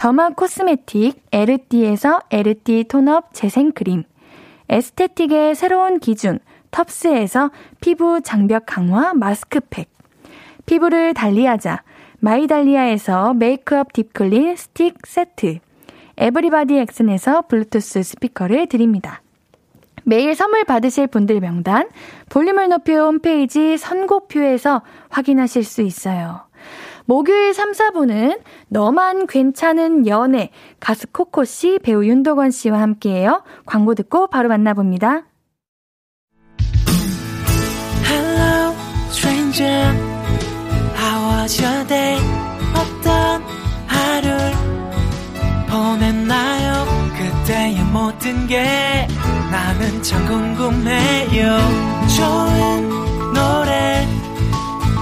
derma cosmetic 에르띠에서 에르띠 tone-up 재생크림 aesthetic의 새로운 기준 텁스에서 피부 장벽 강화 마스크팩 피부를 달리하자 마이달리아에서 메이크업 deep clean stick 세트 everybody 엑슨에서 블루투스 스피커를 드립니다. 매일 선물 받으실 분들 명단 볼륨을 높여 홈페이지 선곡표에서 확인하실 수 있어요. 목요일 3, 4분은 너만 괜찮은 연애 가수 코코 씨, 배우 윤도건 씨와 함께해요. 광고 듣고 바로 만나봅니다. Hello, stranger. How was your day? 어떤 하루 보냈나요 그때의 모든 게 나는 참 궁금해요 좋은 노래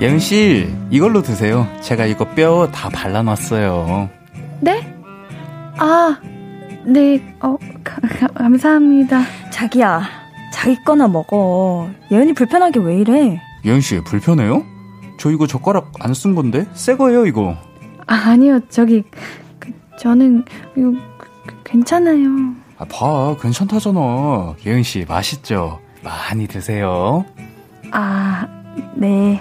예은 씨, 이걸로 드세요. 제가 이거 뼈 다 발라놨어요. 네? 아, 네, 어, 가, 가, 감사합니다. 자기야, 자기 거나 먹어. 예은이 불편하게 왜 이래? 예은 씨, 불편해요? 저 이거 젓가락 안 쓴 건데? 새 거예요, 이거. 아, 아니요, 저기, 그, 저는, 이거, 그, 괜찮아요. 아, 봐, 괜찮다잖아. 예은 씨, 맛있죠? 많이 드세요. 아, 네.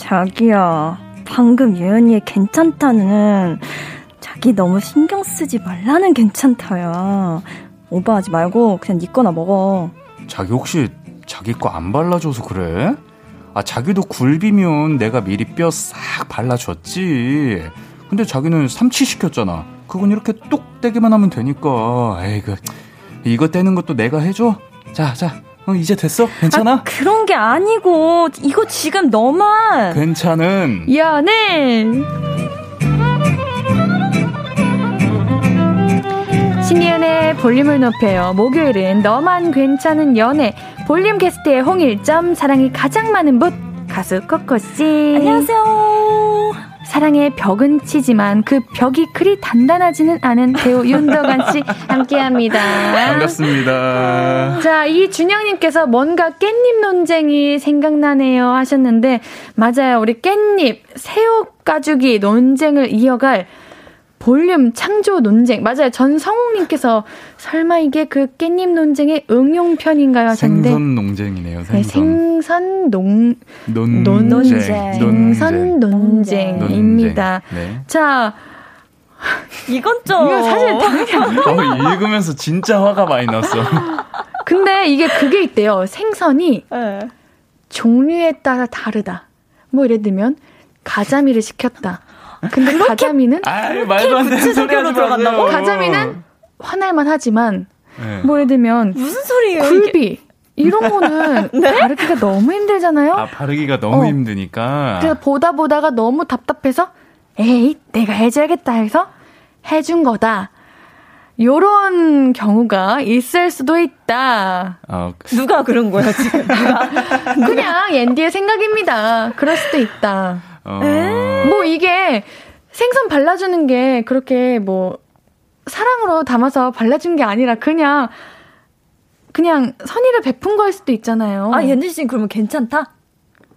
자기야, 방금 예은이의 괜찮다는 자기 너무 신경 쓰지 말라는 괜찮다야. 오버하지 말고 그냥 네 거나 먹어. 자기 혹시 자기 거 안 발라줘서 그래? 아, 자기도 굴비면 내가 미리 뼈 싹 발라줬지. 근데 자기는 삼치시켰잖아. 그건 이렇게 뚝 떼기만 하면 되니까. 에이그, 이거 떼는 것도 내가 해줘? 자, 자, 어, 이제 됐어? 괜찮아? 아, 그런 게 아니고, 이거 지금 너만. 괜찮은. 연애! 신예은의 볼륨을 높여요. 목요일은 너만 괜찮은 연애. 볼륨 게스트의 홍일점, 사랑이 가장 많은 붓, 가수 코코 씨. 안녕하세요. 사랑의 벽은 치지만 그 벽이 그리 단단하지는 않은 배우 윤덕안 씨 함께합니다. 반갑습니다. 자, 이 준영님께서 뭔가 깻잎 논쟁이 생각나네요 하셨는데 맞아요. 우리 깻잎 새우 가죽이 논쟁을 이어갈 볼륨 창조 논쟁. 맞아요. 전성웅님께서 설마 이게 그 깻잎 논쟁의 응용편인가요? 하셨는데. 생선 논쟁이네요. 생선. 네, 생선 농, 논, 논쟁. 생선 논쟁입니다. 네. 자. 이건 좀. 이거 사실 당연히. 어, 읽으면서 진짜 화가 많이 났어. 근데 이게 그게 있대요. 생선이 네. 종류에 따라 다르다. 뭐 예를 들면 가자미를 시켰다. 근데 가자미는 아이, 말도 안 되는 소리 하지 마세요. 가자미는 화날만 하지만 네. 뭐 예를 들면 무슨 소리예요? 굴비 이게? 이런 거는 네? 바르기가 너무 힘들잖아요. 아 바르기가 너무 어. 힘드니까. 그래서 보다 보다가 너무 답답해서 에이 내가 해줘야겠다 해서 해준 거다. 요런 경우가 있을 수도 있다. 어, 누가 그런 거야, 지금? 그냥 앤디의 생각입니다. 그럴 수도 있다. 어... 뭐 이게 생선 발라주는 게 그렇게 뭐 사랑으로 담아서 발라준 게 아니라 그냥 그냥 선의를 베푼 거일 수도 있잖아요. 아 연지 씨는 그러면 괜찮다?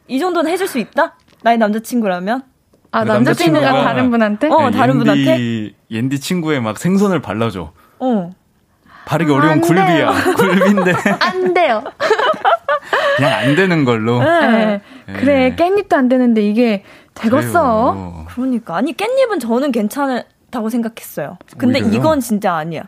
이 정도는 해줄 수 있다? 나의 남자친구라면? 아 그 남자친구가, 다른 분한테? 어 네, 다른 옌디, 분한테? 옌디 친구에 막 생선을 발라줘. 어. 바르기 어려운 굴비야. 굴비인데. 안 돼요. 그냥 안 되는 걸로. 네. 네. 그래, 깻잎도 안 되는데 이게 되겠어. 그러니까. 아니, 깻잎은 저는 괜찮다고 생각했어요. 근데 오히려요? 이건 진짜 아니야.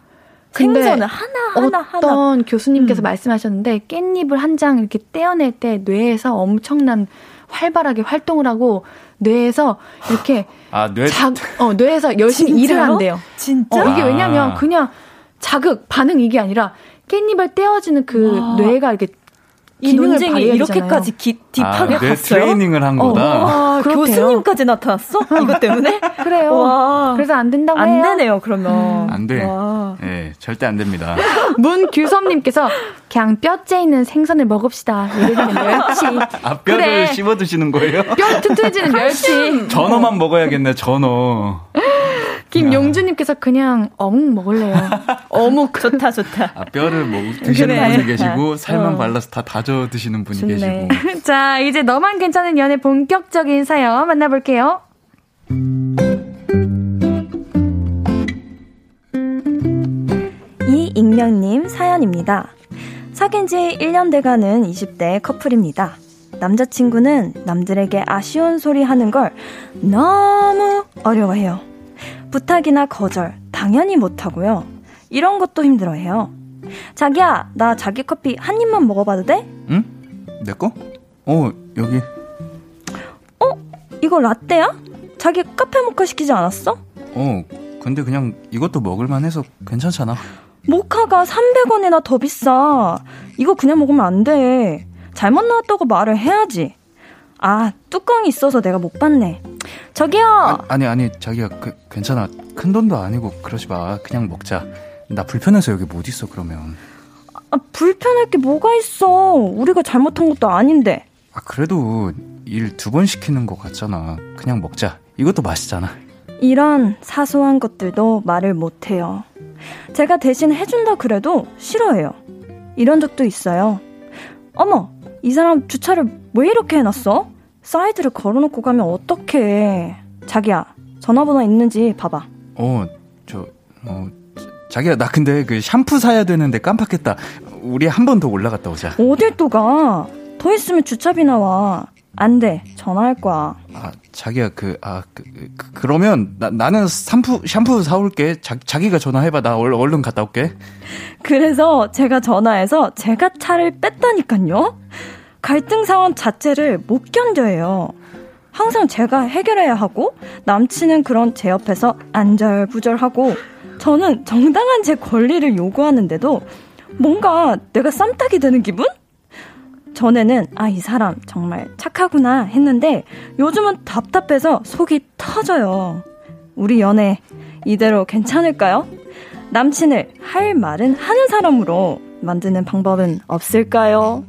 생선을 하나 하나 어떤 하나. 교수님께서 음. 말씀하셨는데 깻잎을 한 장 이렇게 떼어낼 때 뇌에서 엄청난 활발하게 활동을 하고 뇌에서 이렇게 아, 뇌... 자, 어, 뇌에서 열심히 일을 한대요. 진짜? 어, 이게 왜냐면 그냥 자극 반응 이게 아니라 깻잎을 떼어주는 그 와. 뇌가 이렇게 이 논쟁이 이렇게까지 기, 딥하게 아, 갔어요. 트레이닝을 한 거다. 어, 와, 교수님까지 나타났어? 이것 때문에? 그래요. 와. 그래서 안 된다고 안 해요. 되네요, 그러면. 음. 안 돼. 예, 네, 절대 안 됩니다. 문규섭님께서 그냥 뼈째 있는 생선을 먹읍시다. 예를 들면 멸치. 아, 뼈를 그래. 씹어 드시는 거예요? 뼈 튼튼해지는 멸치. 전어만 먹어야겠네, 전어. 김용주님께서 그냥 어묵 먹을래요. 어묵 좋다 좋다. 아, 뼈를 뭐 드시는 그래. 분이 계시고 살만 어. 발라서 다 다져 드시는 분이 좋네. 계시고. 자 이제 너만 괜찮은 연애 본격적인 사연 만나볼게요. 이 익명님 사연입니다. 사귄 지 1년 돼가는 20대 커플입니다. 남자친구는 남들에게 아쉬운 소리 하는 걸 너무 어려워해요. 부탁이나 거절 당연히 못하고요. 이런 것도 힘들어해요. 자기야, 나 자기 커피 한 입만 먹어봐도 돼? 응? 내 거? 어, 여기. 어? 이거 라떼야? 자기 카페 모카 시키지 않았어? 어, 근데 그냥 이것도 먹을만 해서 괜찮잖아. 모카가 300원이나 더 비싸. 이거 그냥 먹으면 안 돼. 잘못 나왔다고 말을 해야지. 아, 뚜껑이 있어서 내가 못 봤네. 저기요. 아, 니 아니 자기야 그, 괜찮아. 큰 돈도 아니고 그러지 마. 그냥 먹자. 나 불편해서 여기 못 있어 그러면. 아, 불편할 게 뭐가 있어. 우리가 잘못한 것도 아닌데. 아 그래도 일 두 번 시키는 것 같잖아. 그냥 먹자. 이것도 맛있잖아. 이런 사소한 것들도 말을 못해요. 제가 대신 해준다 그래도 싫어해요. 이런 적도 있어요. 어머, 이 사람 주차를 왜 이렇게 해놨어? 사이드를 걸어놓고 가면 어떡해. 자기야, 전화번호 있는지 봐봐. 어, 저, 어, 자기야, 나 근데 그 샴푸 사야 되는데 깜빡했다. 우리 한 번 더 올라갔다 오자. 어딜 또 가? 더 있으면 주차비 나와. 안 돼. 전화할 거야. 아, 자기야, 그, 아, 그, 그 그러면, 나, 나는 샴푸, 샴푸 사올게. 자, 자기가 전화해봐. 나 얼, 얼른 갔다 올게. 그래서 제가 전화해서 제가 차를 뺐다니까요? 갈등 상황 자체를 못 견뎌해요. 항상 제가 해결해야 하고, 남친은 그런 제 옆에서 안절부절하고, 저는 정당한 제 권리를 요구하는데도 뭔가 내가 쌈딱이 되는 기분? 전에는 아, 이 사람 정말 착하구나 했는데 요즘은 답답해서 속이 터져요. 우리 연애 이대로 괜찮을까요? 남친을 할 말은 하는 사람으로 만드는 방법은 없을까요?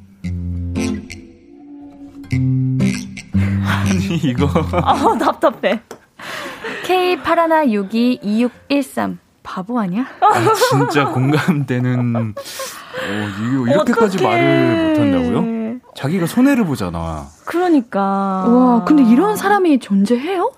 아니, 이거. 아, 답답해. K81622613. 바보 아니야? 아, 진짜 공감되는, 어, 이렇게까지 말을 못한다고요? 자기가 손해를 보잖아. 그러니까. 와, 근데 이런 사람이 존재해요?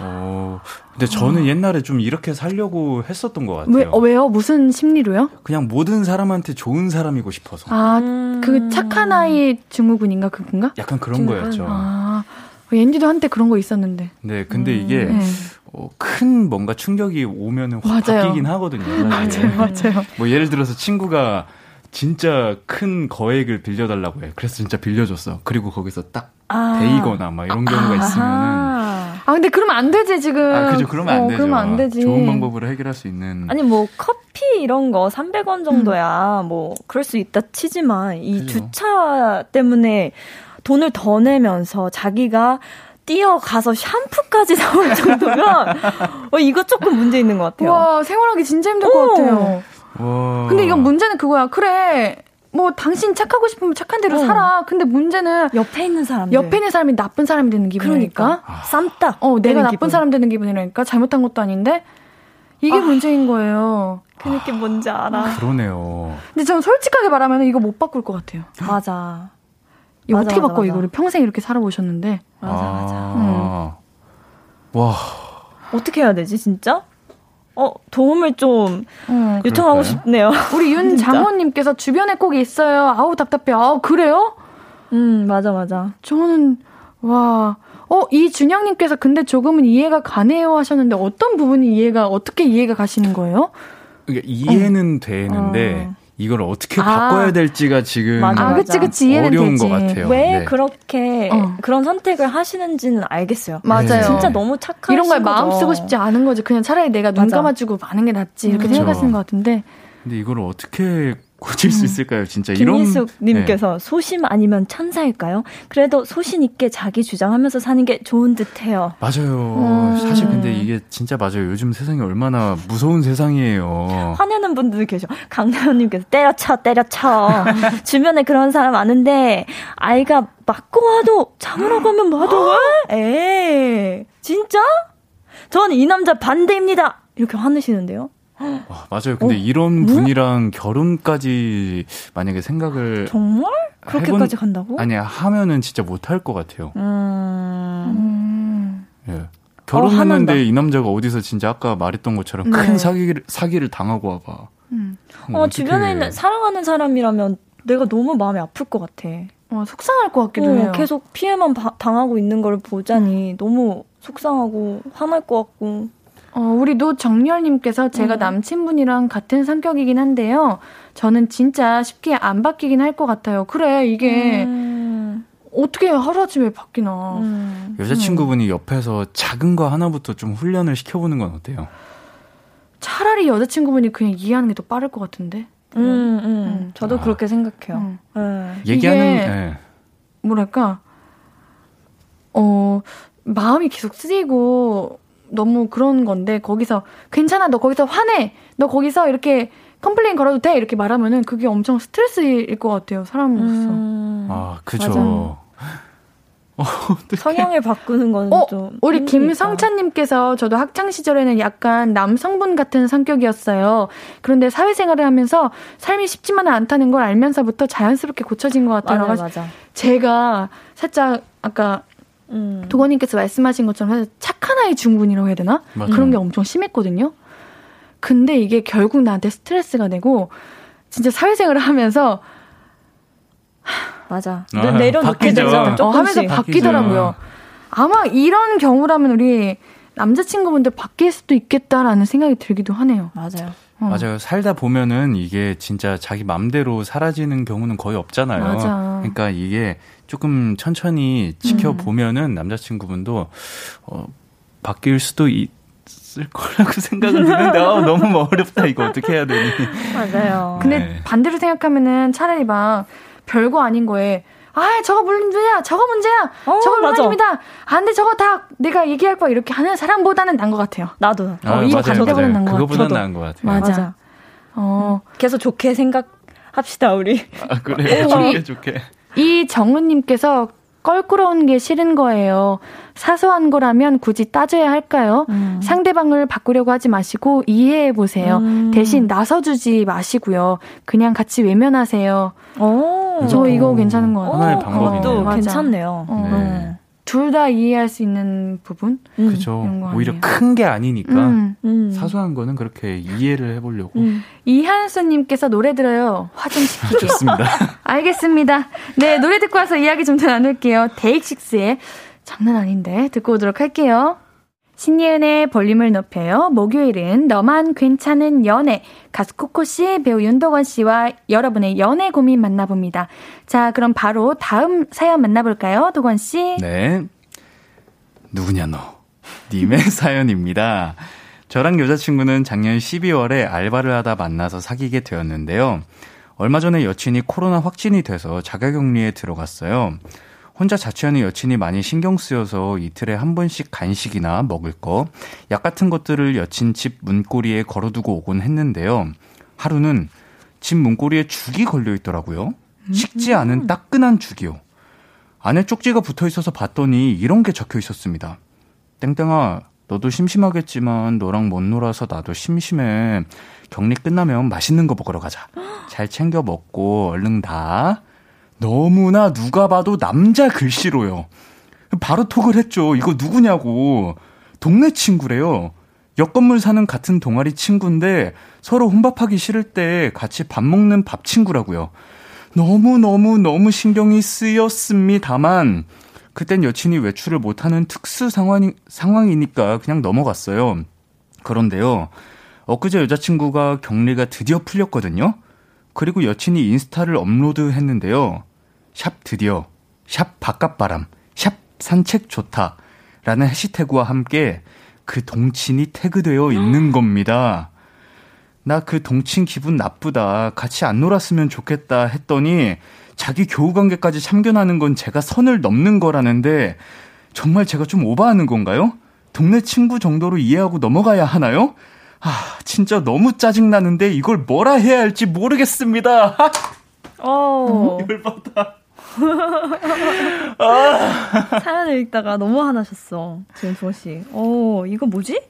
어, 근데 저는 어. 옛날에 좀 이렇게 살려고 했었던 것 같아요. 왜, 어, 왜요? 무슨 심리로요? 그냥 모든 사람한테 좋은 사람이고 싶어서. 아, 음. 그 착한 아이 증후군인가 그건가? 약간 그런 증후군. 거였죠. 아, 옌디도 한때 그런 거 있었는데. 네, 근데 음. 이게 네. 어, 큰 뭔가 충격이 오면은 확 맞아요. 바뀌긴 하거든요. 맞아요, 맞아요. 뭐 예를 들어서 친구가 진짜 큰 거액을 빌려달라고 해. 그래서 진짜 빌려줬어. 그리고 거기서 딱 아. 데이거나 막 이런 경우가 아. 있으면은. 아, 근데 그러면 안 되지, 지금. 아, 그죠. 그러면 안 어, 되죠. 그러면 안 되지. 좋은 방법으로 해결할 수 있는. 아니, 뭐, 커피 이런 거 300원 정도야. 음. 뭐, 그럴 수 있다 치지만, 이 그죠. 주차 때문에 돈을 더 내면서 자기가 뛰어가서 샴푸까지 사올 정도면, 어, 이거 조금 문제 있는 것 같아요. 와, 생활하기 진짜 힘들 오. 것 같아요. 근데 이건 문제는 그거야. 그래. 뭐 당신 착하고 싶으면 착한 대로 어. 살아. 근데 문제는 옆에 있는 사람 옆에 있는 사람이 나쁜 사람이 되는 기분이니까. 그러니까. 쌈딱. 어, 내가 나쁜 기분. 사람 되는 기분이라니까. 잘못한 것도 아닌데 이게 아. 문제인 거예요. 그 느낌 뭔지 알아. 아, 그러네요. 근데 저는 솔직하게 말하면 이거 못 바꿀 것 같아요. 맞아. 이거 맞아, 어떻게 맞아, 바꿔 맞아. 이거를 평생 이렇게 살아보셨는데. 맞아 맞아. 음. 와. 어떻게 해야 되지 진짜? 어, 도움을 좀 음, 요청하고 그럴까요? 싶네요. 우리 윤장호님께서 주변에 꼭 있어요. 아우, 답답해. 아우, 그래요? 음, 맞아, 맞아. 저는, 와. 어, 이준영님께서 근데 조금은 이해가 가네요 하셨는데 어떤 부분이 이해가, 어떻게 이해가 가시는 거예요? 그러니까 이해는 어. 되는데, 어. 이걸 어떻게 아, 바꿔야 될지가 지금 맞아, 맞아. 아, 그치, 그치. 어려운 되지. 것 같아요. 왜 네. 그렇게 어. 그런 선택을 하시는지는 알겠어요. 맞아요. 네. 진짜 너무 착한 이런 걸 마음 쓰고 싶지 않은 거지. 그냥 차라리 내가 눈 감아주고 마는 게 낫지. 이렇게 음. 생각하시는 것 같은데. 근데 이걸 어떻게 고칠 수 음. 있을까요? 진짜 이런 김희숙님께서 네. 소심 아니면 천사일까요? 그래도 소신 있게 자기 주장하면서 사는 게 좋은 듯해요. 맞아요. 음. 사실 근데 이게 진짜 맞아요. 요즘 세상이 얼마나 무서운 세상이에요. 화내는 분들 계셔. 강나연님께서 때려쳐 때려쳐. 주변에 그런 사람 많은데 아이가 맞고 와도 참으러 가면 맞아. 에 진짜? 전이 남자 반대입니다. 이렇게 화내시는데요. 와, 맞아요. 근데 어? 이런 분이랑 결혼까지 만약에 생각을 정말 그렇게까지 해본, 간다고? 아니 하면은 진짜 못할 것 같아요. 음. 예. 결혼했는데 어, 이 남자가 어디서 진짜 아까 말했던 것처럼 네. 큰 사기를 사기를 당하고 와봐. 음. 어, 어 주변에 있는 사랑하는 사람이라면 내가 너무 마음이 아플 것 같아. 어, 속상할 것 같기도 어, 해요. 계속 피해만 바, 당하고 있는 걸 보자니 음. 너무 속상하고 화날 것 같고. 어, 우리 노정렬님께서 제가 음. 남친분이랑 같은 성격이긴 한데요. 저는 진짜 쉽게 안 바뀌긴 할 것 같아요. 그래, 이게. 음. 어떻게 하루아침에 바뀌나. 음. 여자친구분이 옆에서 작은 거 하나부터 좀 훈련을 시켜보는 건 어때요? 차라리 여자친구분이 그냥 이해하는 게 더 빠를 것 같은데. 음, 음. 음. 저도 아. 그렇게 생각해요. 네. 얘기하는, 네. 뭐랄까, 어, 마음이 계속 쓰이고, 너무 그런 건데 거기서 괜찮아 너 거기서 화내 너 거기서 이렇게 complain 걸어도 돼 이렇게 말하면은 그게 엄청 스트레스일 것 같아요 사람으로서. 음. 아 그죠. 어, 성향을 바꾸는 건 어, 좀. 우리 김성찬님께서 저도 학창 시절에는 약간 남성분 같은 성격이었어요. 그런데 사회생활을 하면서 삶이 쉽지만은 않다는 걸 알면서부터 자연스럽게 고쳐진 것 같아요. 맞아, 맞아. 제가 살짝 아까 음. 도건님께서 말씀하신 것처럼 착한 아이 중군이라고 해야 되나? 맞아. 그런 게 엄청 심했거든요. 근데 이게 결국 나한테 스트레스가 되고 진짜 사회생활을 하면서 맞아. 아, 내려놓게 되죠. 어, 하면서 바뀌더라고요. 아마 이런 경우라면 우리 남자친구분들 바뀔 수도 있겠다라는 생각이 들기도 하네요. 맞아요. 어. 맞아요. 살다 보면은 이게 진짜 자기 맘대로 사라지는 경우는 거의 없잖아요. 맞아. 그러니까 이게 조금 천천히 지켜보면은 음. 남자친구분도 어, 바뀔 수도 있 을 거라고 생각은 드는데 아, 너무 어렵다 이거 어떻게 해야 되니? 맞아요. 근데 네. 반대로 생각하면은 차라리 막 별거 아닌 거에 아, 저거 문제야, 저거 문제야, 어, 저거 문제입니다. 안 돼, 저거 다 내가 얘기할 거야. 이렇게 하는 사람보다는 난 것 같아요. 나도. 아, 어, 이 반대보다는 난것 같아요. 그거보다는 나은 것 같아요. 맞아. 맞아. 어, 계속 좋게 생각 합시다, 우리. 아, 그래. 좋게, 좋게. 이 정은님께서 껄끄러운 게 싫은 거예요. 사소한 거라면 굳이 따져야 할까요? 음. 상대방을 바꾸려고 하지 마시고 이해해 보세요. 음. 대신 나서주지 마시고요. 그냥 같이 외면하세요. 오. 저 이거 괜찮은 것 같아요. 하나의 방법이네요. 어, 괜찮네요. 어. 네. 둘 다 이해할 수 있는 부분? 음. 그죠. 오히려 큰 게 아니니까 음. 음. 사소한 거는 그렇게 이해를 해보려고. 음. 이한수님께서 노래 들어요. 화 좀 시키게. 좋습니다. 알겠습니다. 네, 노래 듣고 와서 이야기 좀 더 나눌게요. 데이식스의 장난 아닌데 듣고 오도록 할게요. 신예은의 볼륨을 높여요. 목요일은 너만 괜찮은 연애. 가수 코코 씨, 배우 윤도건 씨와 여러분의 연애 고민 만나봅니다. 자, 그럼 바로 다음 사연 만나볼까요, 도건 씨? 네. 누구냐, 너. 님의 사연입니다. 저랑 여자친구는 작년 12월에 알바를 하다 만나서 사귀게 되었는데요. 얼마 전에 여친이 코로나 확진이 돼서 자가격리에 들어갔어요. 혼자 자취하는 여친이 많이 신경 쓰여서 이틀에 한 번씩 간식이나 먹을 거, 약 같은 것들을 여친 집 문고리에 걸어두고 오곤 했는데요. 하루는 집 문고리에 죽이 걸려 있더라고요. 식지 않은 따끈한 죽이요. 안에 쪽지가 붙어 있어서 봤더니 이런 게 적혀 있었습니다. 땡땡아, 너도 심심하겠지만 너랑 못 놀아서 나도 심심해. 격리 끝나면 맛있는 거 먹으러 가자. 잘 챙겨 먹고 얼른 다. 너무나 누가 봐도 남자 글씨로요. 바로 톡을 했죠. 이거 누구냐고. 동네 친구래요. 옆 건물 사는 같은 동아리 친구인데 서로 혼밥하기 싫을 때 같이 밥 먹는 밥 친구라고요. 너무너무너무 신경이 쓰였습니다만 그땐 여친이 외출을 못하는 특수 상황이, 상황이니까 그냥 넘어갔어요. 그런데요. 엊그제 여자친구가 격리가 드디어 풀렸거든요. 그리고 여친이 인스타를 업로드 했는데요. 샵 드디어, 샵 바깥바람, 샵 산책 좋다. 라는 해시태그와 함께 그 동친이 태그되어 있는 겁니다. 나 그 동친 기분 나쁘다. 같이 안 놀았으면 좋겠다 했더니 자기 교우 관계까지 참견하는 건 제가 선을 넘는 거라는데 정말 제가 좀 오버하는 건가요? 동네 친구 정도로 이해하고 넘어가야 하나요? 아, 진짜 너무 짜증나는데 이걸 뭐라 해야 할지 모르겠습니다. 어. 이걸 받아. 아. 사연을 읽다가 너무 화나셨어. 지금 주호 씨. 어, 이거 뭐지?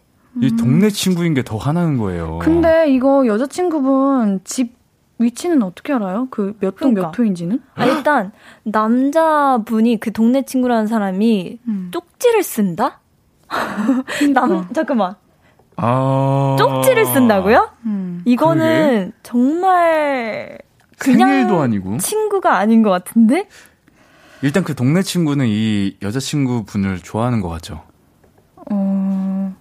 이 동네 친구인 게 더 화나는 거예요. 근데 이거 여자친구분 집 위치는 어떻게 알아요? 그 몇 동몇 그러니까. 호인지는? 아, 일단 남자분이 그 동네 친구라는 사람이 음. 쪽지를 쓴다? 그러니까. 남 잠깐만. 아... 쪽지를 쓴다고요? 음. 이거는 그게? 정말 그냥 생일도 아니고 친구가 아닌 것 같은데? 일단 그 동네 친구는 이 여자친구 분을 좋아하는 것 같죠. 어,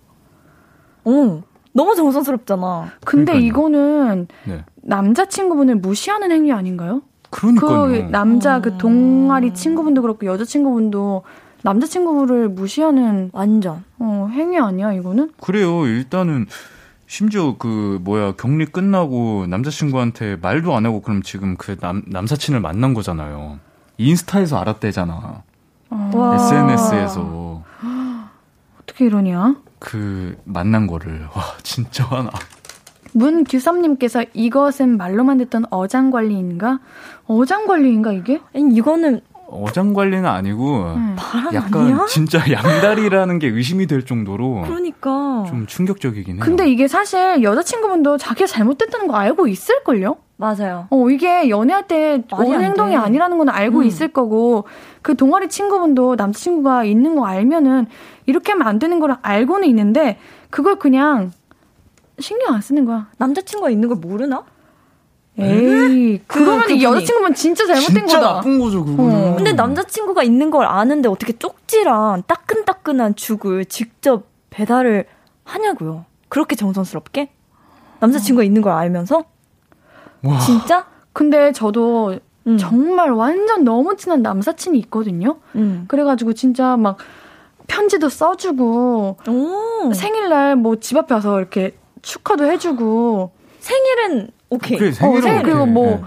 어, 너무 정성스럽잖아. 근데 그러니까요. 이거는 네. 남자친구분을 무시하는 행위 아닌가요? 그러니까요. 그 남자 그 어... 그 동아리 친구분도 그렇고 여자친구분도 남자친구를 무시하는 완전 어, 행위 아니야 이거는? 그래요. 일단은 심지어 그 뭐야 격리 끝나고 남자친구한테 말도 안 하고 그럼 지금 그 남 남사친을 만난 거잖아요. 인스타에서 알았대잖아. 와. SNS에서 어떻게 이러냐? 그 만난 거를 와 진짜 화나. 문규섭님께서 이것은 말로만 듣던 어장관리인가? 어장관리인가 이게? 아니 이거는 어장 관리는 아니고 음. 약간 아니야? 진짜 양다리라는 게 의심이 될 정도로 그러니까 좀 충격적이긴 해요. 근데 이게 사실 여자친구분도 자기가 잘못됐다는 거 알고 있을 걸요? 맞아요. 어 이게 연애할 때 옳은 행동이 아니라는 건 알고 음. 있을 거고 그 동아리 친구분도 남자친구가 있는 거 알면은 이렇게 하면 안 되는 걸 알고는 있는데 그걸 그냥 신경 안 쓰는 거야. 남자친구가 있는 걸 모르나? 에이, 그, 그러면 이 여자친구분 진짜 잘못된 진짜 거다. 나쁜 거죠, 그거는. 어. 근데 남자친구가 있는 걸 아는데 어떻게 쪽지랑 따끈따끈한 죽을 직접 배달을 하냐고요. 그렇게 정성스럽게? 남자친구가 어. 있는 걸 알면서? 와. 진짜? 근데 저도 음. 정말 완전 너무 친한 남사친이 있거든요. 음. 그래가지고 진짜 막 편지도 써주고 오. 생일날 뭐 집 앞에 와서 이렇게 축하도 해주고 생일은 오케이. 그래, 생일은 어, 생일 그리고 뭐. 네.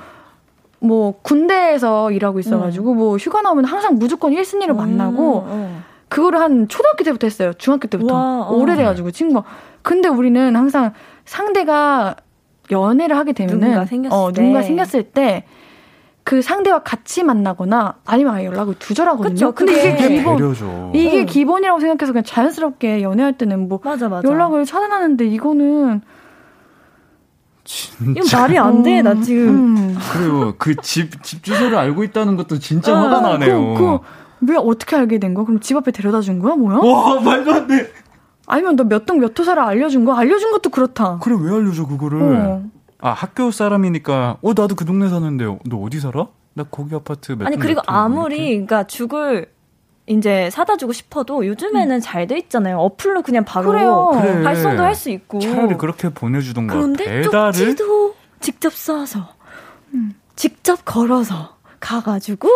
뭐 군대에서 일하고 있어가지고 음. 뭐 휴가 나오면 항상 무조건 1순위를 음, 만나고 음. 그거를 한 초등학교 때부터 했어요. 중학교 때부터 와, 어. 오래돼가지고 친구가. 근데 우리는 항상 상대가 연애를 하게 되면은 누군가 생겼을 어, 때. 누군가 생겼을 때 그 상대와 같이 만나거나 아니면 아예 연락을 두절하거든요. 그쵸, 근데 이게 기본 배려죠. 이게 응. 기본이라고 생각해서 그냥 자연스럽게 연애할 때는 뭐 맞아, 맞아. 연락을 차단하는데 이거는 진짜. 이거 말이 안 돼, 나 지금. 음. 그리고 그 집, 집 주소를 알고 있다는 것도 진짜 어, 화가 나네요. 그, 그, 왜 어떻게 알게 된 거야? 그럼 집 앞에 데려다 준 거야? 뭐야? 와, 말도 안 돼. 아니면 너 몇 동몇 호사를 알려준 거? 알려준 것도 그렇다. 그래, 왜 알려줘, 그거를? 어. 아, 학교 사람이니까, 어, 나도 그 동네 사는데, 너 어디 살아? 나 거기 아파트 몇 아니, 그리고 아무리, 그러니까 죽을, 이제 사다 주고 싶어도 요즘에는 음. 잘돼 있잖아요. 어플로 그냥 바로 그래. 발송도 할 수 있고. 차라리 그렇게 보내주던가. 그런데 배달을? 쪽지도 직접 써서 음. 직접 걸어서 가가지고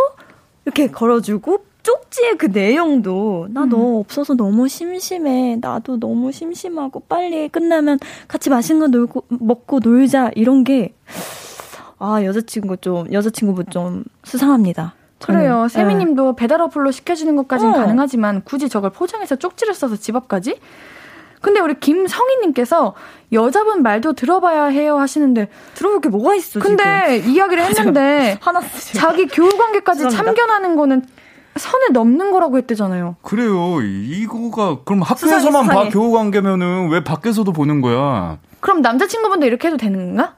이렇게 걸어주고 쪽지의 그 내용도 나너 음. 없어서 너무 심심해. 나도 너무 심심하고 빨리 끝나면 같이 맛있는 거 놀고 먹고 놀자 이런 게 아 여자친구 좀 여자친구분 좀 수상합니다. 그래요. 세미님도 네. 배달 어플로 시켜주는 것까지는 어. 가능하지만 굳이 저걸 포장해서 쪽지를 써서 집 앞까지? 근데 우리 김성희님께서 여자분 말도 들어봐야 해요 하시는데 들어볼 게 뭐가 있어? 근데 지금. 이야기를 했는데 하나 자기 교우 관계까지 참견하는 거는 선을 넘는 거라고 했대잖아요. 그래요. 이거가 그럼 학교에서만 봐 교우 관계면은 왜 밖에서도 보는 거야? 그럼 남자친구분도 이렇게 해도 되는 건가?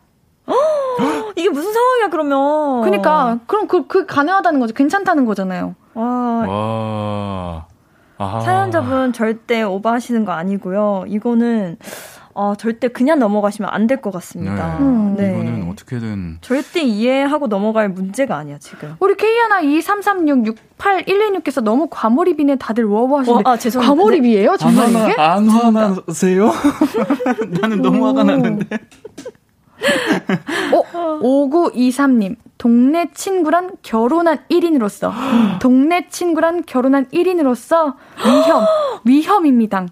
이게 무슨 상황이야 그러면? 그러니까 그럼 그, 그 가능하다는 거죠. 괜찮다는 거잖아요. 와. 와. 사연자분 절대 오버하시는 거 아니고요. 이거는 어, 절대 그냥 넘어가시면 안 될 것 같습니다. 네. 음. 네. 이거는 어떻게든 절대 이해하고 넘어갈 문제가 아니야 지금. 우리 K 하나 2336681169께서 너무 과몰입이네 다들 워워 하시는데 어, 아, 죄송합니다. 과몰입이에요 정말 이게? 안 화나세요? 나는 너무 화가 나는데. 어, 5923님. 동네 친구란 결혼한 1인으로서. 동네 친구란 결혼한 1인으로서 위험, 위험입니다.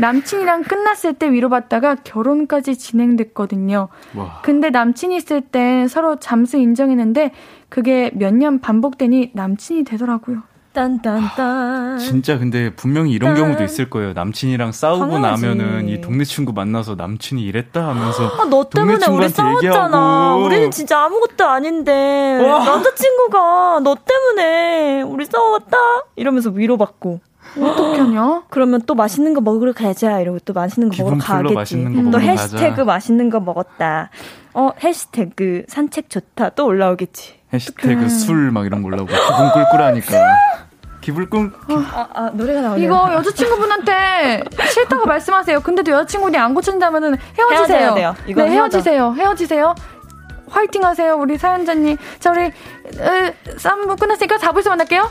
남친이랑 끝났을 때 위로받다가 결혼까지 진행됐거든요. 와. 근데 남친이 있을 때 서로 잠수 인정했는데 그게 몇 년 반복되니 남친이 되더라고요. 딴딴딴. 진짜 근데 분명히 이런 딴. 경우도 있을 거예요. 남친이랑 싸우고 당연하지. 나면은 이 동네 친구 만나서 남친이 이랬다 하면서 아, 너 때문에 우리 싸웠잖아. 얘기하고. 우리는 진짜 아무것도 아닌데 와. 남자친구가 너 때문에 우리 싸웠다 이러면서 위로받고. 어떻게 하냐? 그러면 또 맛있는 거 먹으러 가자 이러고 또 맛있는 거 먹으러 가겠지. 맛있는 또 해시태그 가자. 맛있는 거 먹었다. 어 해시태그 산책 좋다 또 올라오겠지. 해시태그 술 막 이런 거 올라오고 기분 꿀꿀하니까. 기불꿈. 아, 아, 노래가 나오네요. 이거 여자친구분한테 싫다고 말씀하세요. 근데도 여자친구분이 안 고친다면은 헤어지세요. 돼요. 이거 네, 헤어지세요. 헤어지세요. 화이팅 하세요, 우리 사연자님. 자, 우리, 으, 3부 끝났으니까 4부에서 만날게요.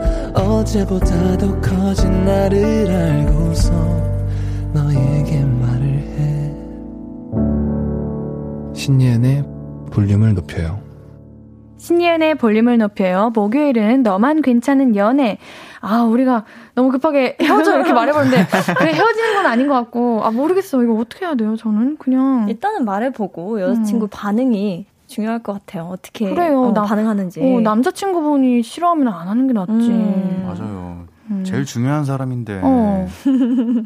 어제보다 더 커진 나를 알고서 너에게 말을 해 신예은의 볼륨을 높여요. 신예은의 볼륨을 높여요. 목요일은 너만 괜찮은 연애. 아, 우리가 너무 급하게 헤어져 이렇게 말해버렸는데, 그래, 헤어지는 건 아닌 것 같고, 아, 모르겠어. 이거 어떻게 해야 돼요, 저는? 그냥. 일단은 말해보고 여자친구 음. 반응이 중요할 것 같아요. 어떻게 그래요. 어, 나, 반응하는지. 어, 남자친구분이 싫어하면 안 하는 게 낫지. 음. 맞아요. 음. 제일 중요한 사람인데. 어.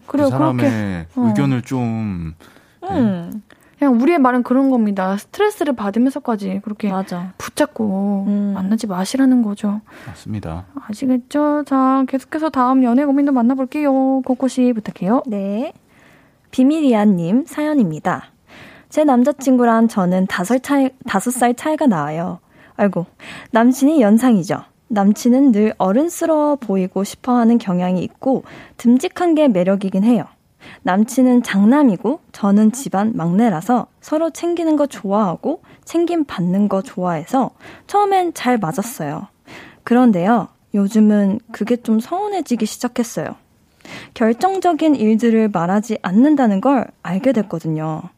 그 사람의 어. 의견을 좀. 네. 음. 그냥 우리의 말은 그런 겁니다. 스트레스를 받으면서까지 그렇게 맞아. 붙잡고 음. 만나지 마시라는 거죠. 맞습니다. 아시겠죠? 자, 계속해서 다음 연애 고민도 만나볼게요. 코코씨 부탁해요. 네. 비밀이야님 사연입니다. 제 남자친구랑 저는 다섯 차이, 다섯 살 차이가 나요. 아이고, 남친이 연상이죠. 남친은 늘 어른스러워 보이고 싶어 하는 경향이 있고, 듬직한 게 매력이긴 해요. 남친은 장남이고 저는 집안 막내라서 서로 챙기는 거 좋아하고 챙김 받는 거 좋아해서 처음엔 잘 맞았어요. 그런데요, 요즘은 그게 좀 서운해지기 시작했어요. 결정적인 일들을 말하지 않는다는 걸 알게 됐거든요.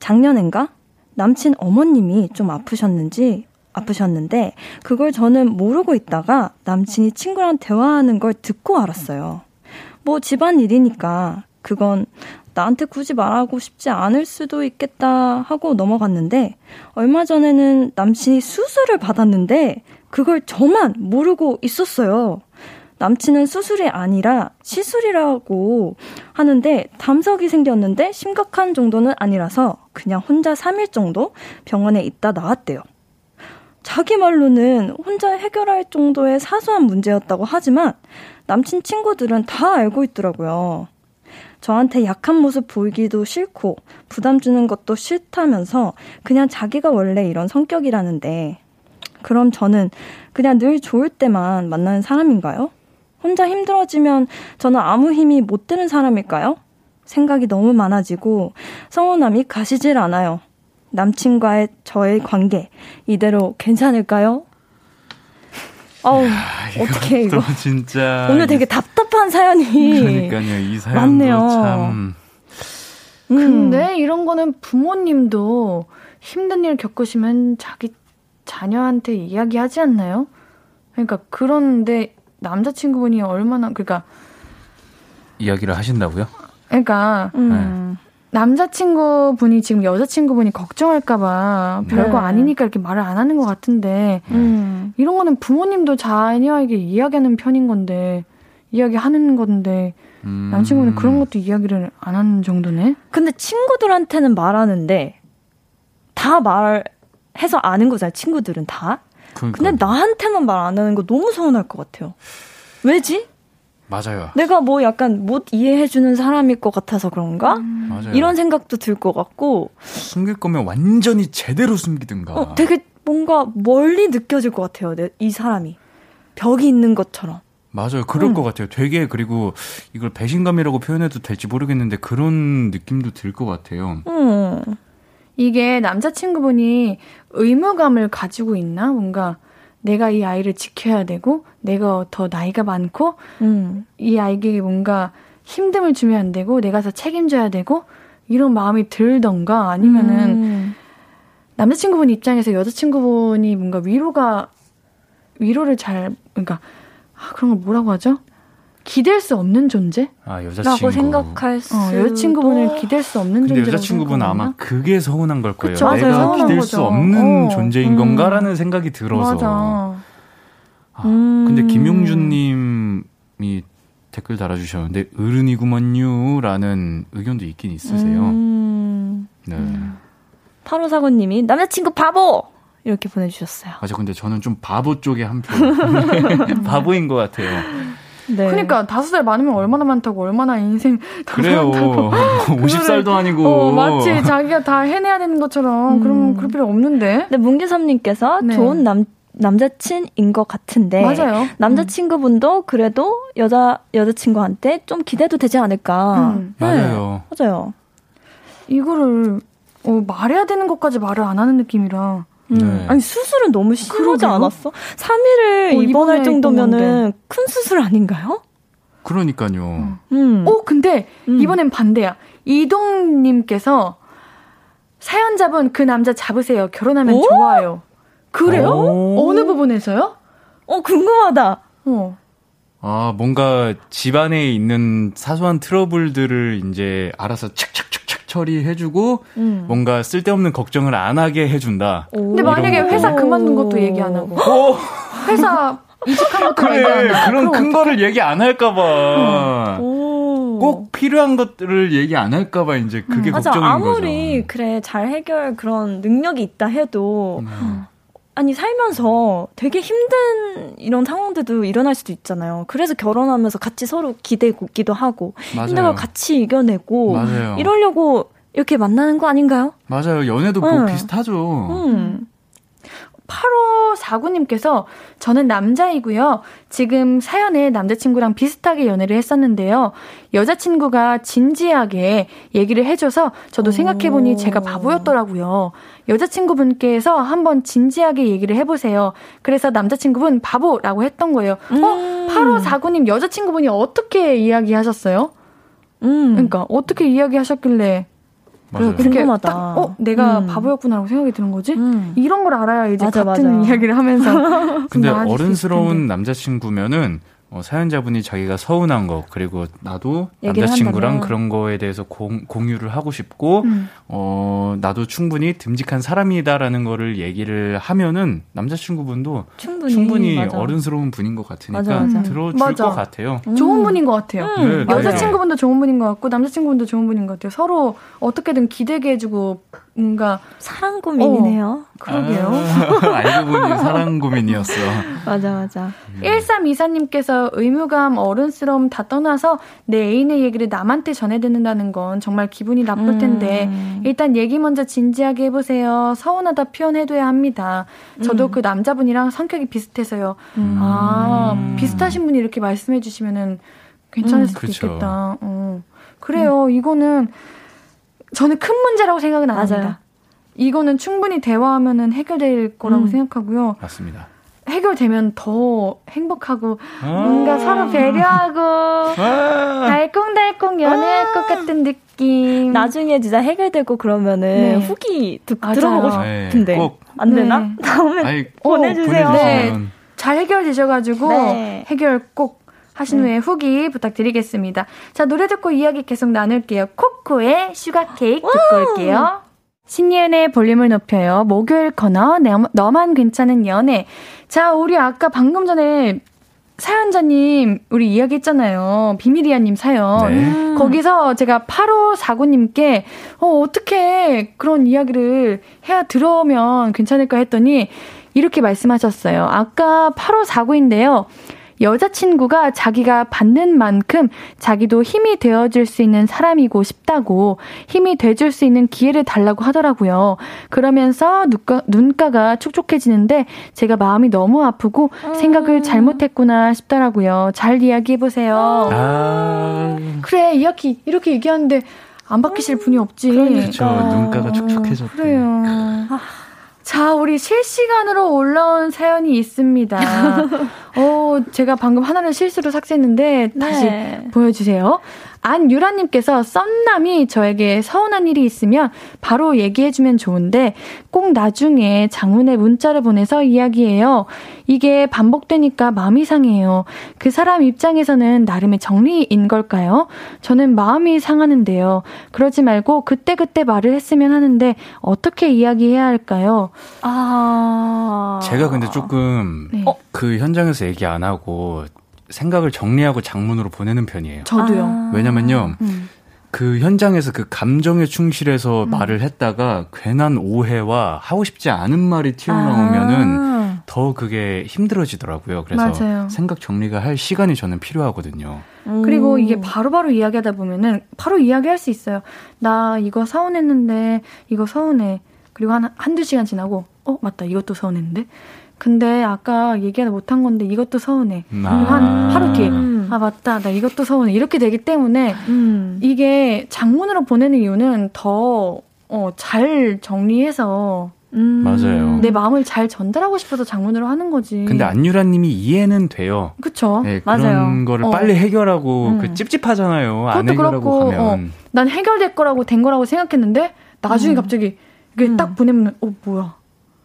작년엔가 남친 어머님이 좀 아프셨는지 아프셨는데 그걸 저는 모르고 있다가 남친이 친구랑 대화하는 걸 듣고 알았어요. 뭐 집안 일이니까 그건 나한테 굳이 말하고 싶지 않을 수도 있겠다 하고 넘어갔는데 얼마 전에는 남친이 수술을 받았는데 그걸 저만 모르고 있었어요. 남친은 수술이 아니라 시술이라고 하는데 담석이 생겼는데 심각한 정도는 아니라서 그냥 혼자 3일 정도 병원에 있다 나왔대요. 자기 말로는 혼자 해결할 정도의 사소한 문제였다고 하지만 남친 친구들은 다 알고 있더라고요. 저한테 약한 모습 보이기도 싫고 부담 주는 것도 싫다면서 그냥 자기가 원래 이런 성격이라는데 그럼 저는 그냥 늘 좋을 때만 만나는 사람인가요? 혼자 힘들어지면 저는 아무 힘이 못 드는 사람일까요? 생각이 너무 많아지고 서운함이 가시질 않아요. 남친과의 저의 관계 이대로 괜찮을까요? 어우, 어떻게 이거. 진짜. 오늘 되게 답답한 사연이. 그러니까요, 이 사연도 많네요. 참. 음. 근데 이런 거는 부모님도 힘든 일 겪으시면 자기 자녀한테 이야기하지 않나요? 그러니까 그런데 남자친구분이 얼마나 그러니까 이야기를 하신다고요? 그러니까 음. 네. 남자친구분이 지금 여자친구분이 걱정할까봐 네. 별거 아니니까 이렇게 말을 안 하는 것 같은데, 음. 이런 거는 부모님도 자녀에게 이야기하는 편인 건데, 이야기하는 건데, 음. 남친구는 그런 것도 이야기를 안 하는 정도네? 근데 친구들한테는 말하는데, 다 말해서 아는 거잖아요, 친구들은 다. 그러니까. 근데 나한테만 말 안 하는 거 너무 서운할 것 같아요. 왜지? 맞아요. 내가 뭐 약간 못 이해해주는 사람일 것 같아서 그런가? 음. 맞아요. 이런 생각도 들 것 같고. 숨길 거면 완전히 제대로 숨기든가. 어, 되게 뭔가 멀리 느껴질 것 같아요. 내, 이 사람이. 벽이 있는 것처럼. 맞아요. 그럴 음. 것 같아요. 되게 그리고 이걸 배신감이라고 표현해도 될지 모르겠는데 그런 느낌도 들 것 같아요. 음. 이게 남자친구분이 의무감을 가지고 있나? 뭔가 내가 이 아이를 지켜야 되고 내가 더 나이가 많고 음. 이 아이에게 뭔가 힘듦을 주면 안 되고 내가 더 책임져야 되고 이런 마음이 들던가 아니면은 음. 남자친구분 입장에서 여자친구분이 뭔가 위로가 위로를 잘 그러니까 아, 그런 걸 뭐라고 하죠? 기댈 수 없는 존재? 아, 여자친구. 라고 생각할 수. 어, 여자친구분을 기댈 수 없는 존재. 근데 여자친구분은 아마 그게 서운한 걸 거예요. 그쵸, 내가 기댈 거죠. 수 없는 어. 존재인 음. 건가라는 생각이 들어서. 맞아. 아, 음. 근데 김용준 님이 댓글 달아주셨는데, 어른이구먼요 라는 의견도 있긴 있으세요. 음. 네. 타로사고님이 남자친구 바보! 이렇게 보내주셨어요. 맞아, 근데 저는 좀 바보 쪽에 한 표. 바보인 것 같아요. 네. 그러니까 다섯 살 많으면 얼마나 많다고 얼마나 인생 그래요. 많다고. 50살도 아니고. 어, 마치 자기가 다 해내야 되는 것처럼 음. 그러면 그럴 필요 없는데. 네, 문기섭님께서 네. 좋은 남 남자친인 것 같은데 맞아요. 남자친구분도 그래도 여자 여자친구한테 좀 기대도 되지 않을까. 음. 네. 맞아요. 맞아요. 이거를 어, 말해야 되는 것까지 말을 안 하는 느낌이라. 음. 네. 아니 수술은 너무 심하지 않았어? 3일을 어, 입원할 정도면은 큰 수술 아닌가요? 그러니까요. 음. 어 근데 음. 이번엔 반대야. 이동님께서 사연자분 그 남자 잡으세요. 결혼하면 오? 좋아요. 그래요? 어느 부분에서요? 어, 궁금하다. 어. 아, 뭔가 집안에 있는 사소한 트러블들을 이제 알아서 착착착착 처리해주고, 음. 뭔가 쓸데없는 걱정을 안 하게 해준다. 근데 만약에 회사 그만둔 것도 얘기 안 하고. 회사 이직한 것도 그래, 얘기 안 하고. 그런 큰 거를 얘기 안 할까봐. 꼭 필요한 것들을 얘기 안 할까봐 이제 그게 음. 걱정인 맞아, 아무리 거죠. 그래 잘 해결 그런 능력이 있다 해도 음. 아니 살면서 되게 힘든 이런 상황들도 일어날 수도 있잖아요. 그래서 결혼하면서 같이 서로 기대기도 하고 맞아요. 힘든 걸 같이 이겨내고 맞아요. 이러려고 이렇게 만나는 거 아닌가요? 맞아요. 연애도 뭐 응. 비슷하죠. 음. 8549님께서 저는 남자이고요. 지금 사연에 남자친구랑 비슷하게 연애를 했었는데요. 여자친구가 진지하게 얘기를 해줘서 저도 생각해보니 제가 바보였더라고요. 여자친구분께서 한번 진지하게 얘기를 해보세요. 그래서 남자친구분 바보라고 했던 거예요. 어? 음. 어? 8549님 여자친구분이 어떻게 이야기하셨어요? 음. 그러니까 어떻게 이야기하셨길래 맞아요. 궁금하다. 딱, 어, 내가 음. 바보였구나라고 생각이 드는 거지? 음. 이런 걸 알아야 이제 맞아, 같은 맞아. 이야기를 하면서. 근데 어른스러운 남자친구면은 어, 사연자분이 자기가 서운한 거 그리고 나도 남자친구랑 한다면. 그런 거에 대해서 공, 공유를 하고 싶고 음. 어 나도 충분히 듬직한 사람이다라는 거를 얘기를 하면은 남자친구분도 충분히, 충분히 어른스러운 분인 것 같으니까 맞아, 맞아. 들어줄 맞아. 것 같아요. 음. 좋은 분인 것 같아요. 음. 네, 여자친구분도 좋은 분인 것 같고 남자친구분도 좋은 분인 것 같아요. 서로 어떻게든 기대게 해주고 뭔가 사랑 고민이네요. 어, 그러게요. 아, 알고 보니 사랑 고민이었어. 맞아, 맞아. 음. 1324님께서 의무감, 어른스러움 다 떠나서 내 애인의 얘기를 남한테 전해 듣는다는 건 정말 기분이 나쁠 텐데 음. 일단 얘기 먼저 진지하게 해보세요. 서운하다 표현해둬야 합니다. 저도 음. 그 남자분이랑 성격이 비슷해서요. 음. 아, 비슷하신 분이 이렇게 말씀해 주시면은 괜찮을 음. 수도 그쵸. 있겠다. 어. 그래요. 이거는 저는 큰 문제라고 생각은 안 맞아요. 합니다. 이거는 충분히 대화하면은 해결될 거라고 음. 생각하고요. 맞습니다. 해결되면 더 행복하고 아~ 뭔가 서로 배려하고 아~ 달콩달콩 연애할 아~ 것 같은 느낌. 나중에 진짜 해결되고 그러면은 네. 후기 듣, 들어보고 싶은데 네, 안 되나? 네. 다음에 아니, 보내주세요. 네. 잘 해결되셔가지고 네. 해결 꼭 하신 후에 후기 부탁드리겠습니다. 자, 노래 듣고 이야기 계속 나눌게요. 코코의 Sugar Cake 듣고 올게요. 신예은의 볼륨을 높여요. 목요일 코너, 너만 괜찮은 연애. 자, 우리 아까 방금 전에 사연자님, 우리 이야기 했잖아요. 비밀이야님 사연. 네. 거기서 제가 8549님께, 어, 어떻게 그런 이야기를 해야 들어오면 괜찮을까 했더니, 이렇게 말씀하셨어요. 아까 8549인데요. 여자친구가 자기가 받는 만큼 자기도 힘이 되어줄 수 있는 사람이고 싶다고 힘이 돼줄 수 있는 기회를 달라고 하더라고요. 그러면서 눈가, 눈가가 촉촉해지는데 제가 마음이 너무 아프고 음. 생각을 잘못했구나 싶더라고요. 잘 이야기해보세요. 아. 그래, 이야기, 이렇게 얘기하는데 안 바뀌실 분이 없지. 그렇죠. 눈가가 촉촉해졌대. 그래요. 아. 자, 우리 실시간으로 올라온 사연이 있습니다. 어, 제가 방금 하나를 실수로 삭제했는데 다시 네. 보여주세요. 안유라님께서 썸남이 저에게 서운한 일이 있으면 바로 얘기해주면 좋은데 꼭 나중에 장문의 문자를 보내서 이야기해요. 이게 반복되니까 마음이 상해요. 그 사람 입장에서는 나름의 정리인 걸까요? 저는 마음이 상하는데요. 그러지 말고 그때그때 말을 했으면 하는데 어떻게 이야기해야 할까요? 아. 제가 근데 조금 네. 어, 그 현장에서 얘기 안 하고 생각을 정리하고 장문으로 보내는 편이에요. 저도요. 아~ 왜냐면요. 음. 그 현장에서 그 감정에 충실해서 음. 말을 했다가 괜한 오해와 하고 싶지 않은 말이 튀어나오면은 아~ 더 그게 힘들어지더라고요. 그래서 맞아요. 생각 정리가 할 시간이 저는 필요하거든요. 음. 그리고 이게 바로바로 바로 이야기하다 보면은 바로 이야기할 수 있어요. 나 이거 서운했는데 이거 서운해. 그리고 한, 한두 시간 지나고, 어, 맞다. 이것도 서운했는데? 근데 아까 얘기하다 못한 건데 이것도 서운해. 아. 한 하루 뒤에 아 맞다 나 이것도 서운해 이렇게 되기 때문에 음. 이게 장문으로 보내는 이유는 더 어, 잘 정리해서 음. 맞아요. 내 마음을 잘 전달하고 싶어서 장문으로 하는 거지. 근데 안유라님이 이해는 돼요. 그쵸. 네, 그런 맞아요. 거를 어. 빨리 해결하고 음. 그 찝찝하잖아요. 안 해결하고 그렇고, 가면. 어, 난 해결될 거라고 된 거라고 생각했는데 나중에 음. 갑자기 이게 음. 딱 보내면 어 뭐야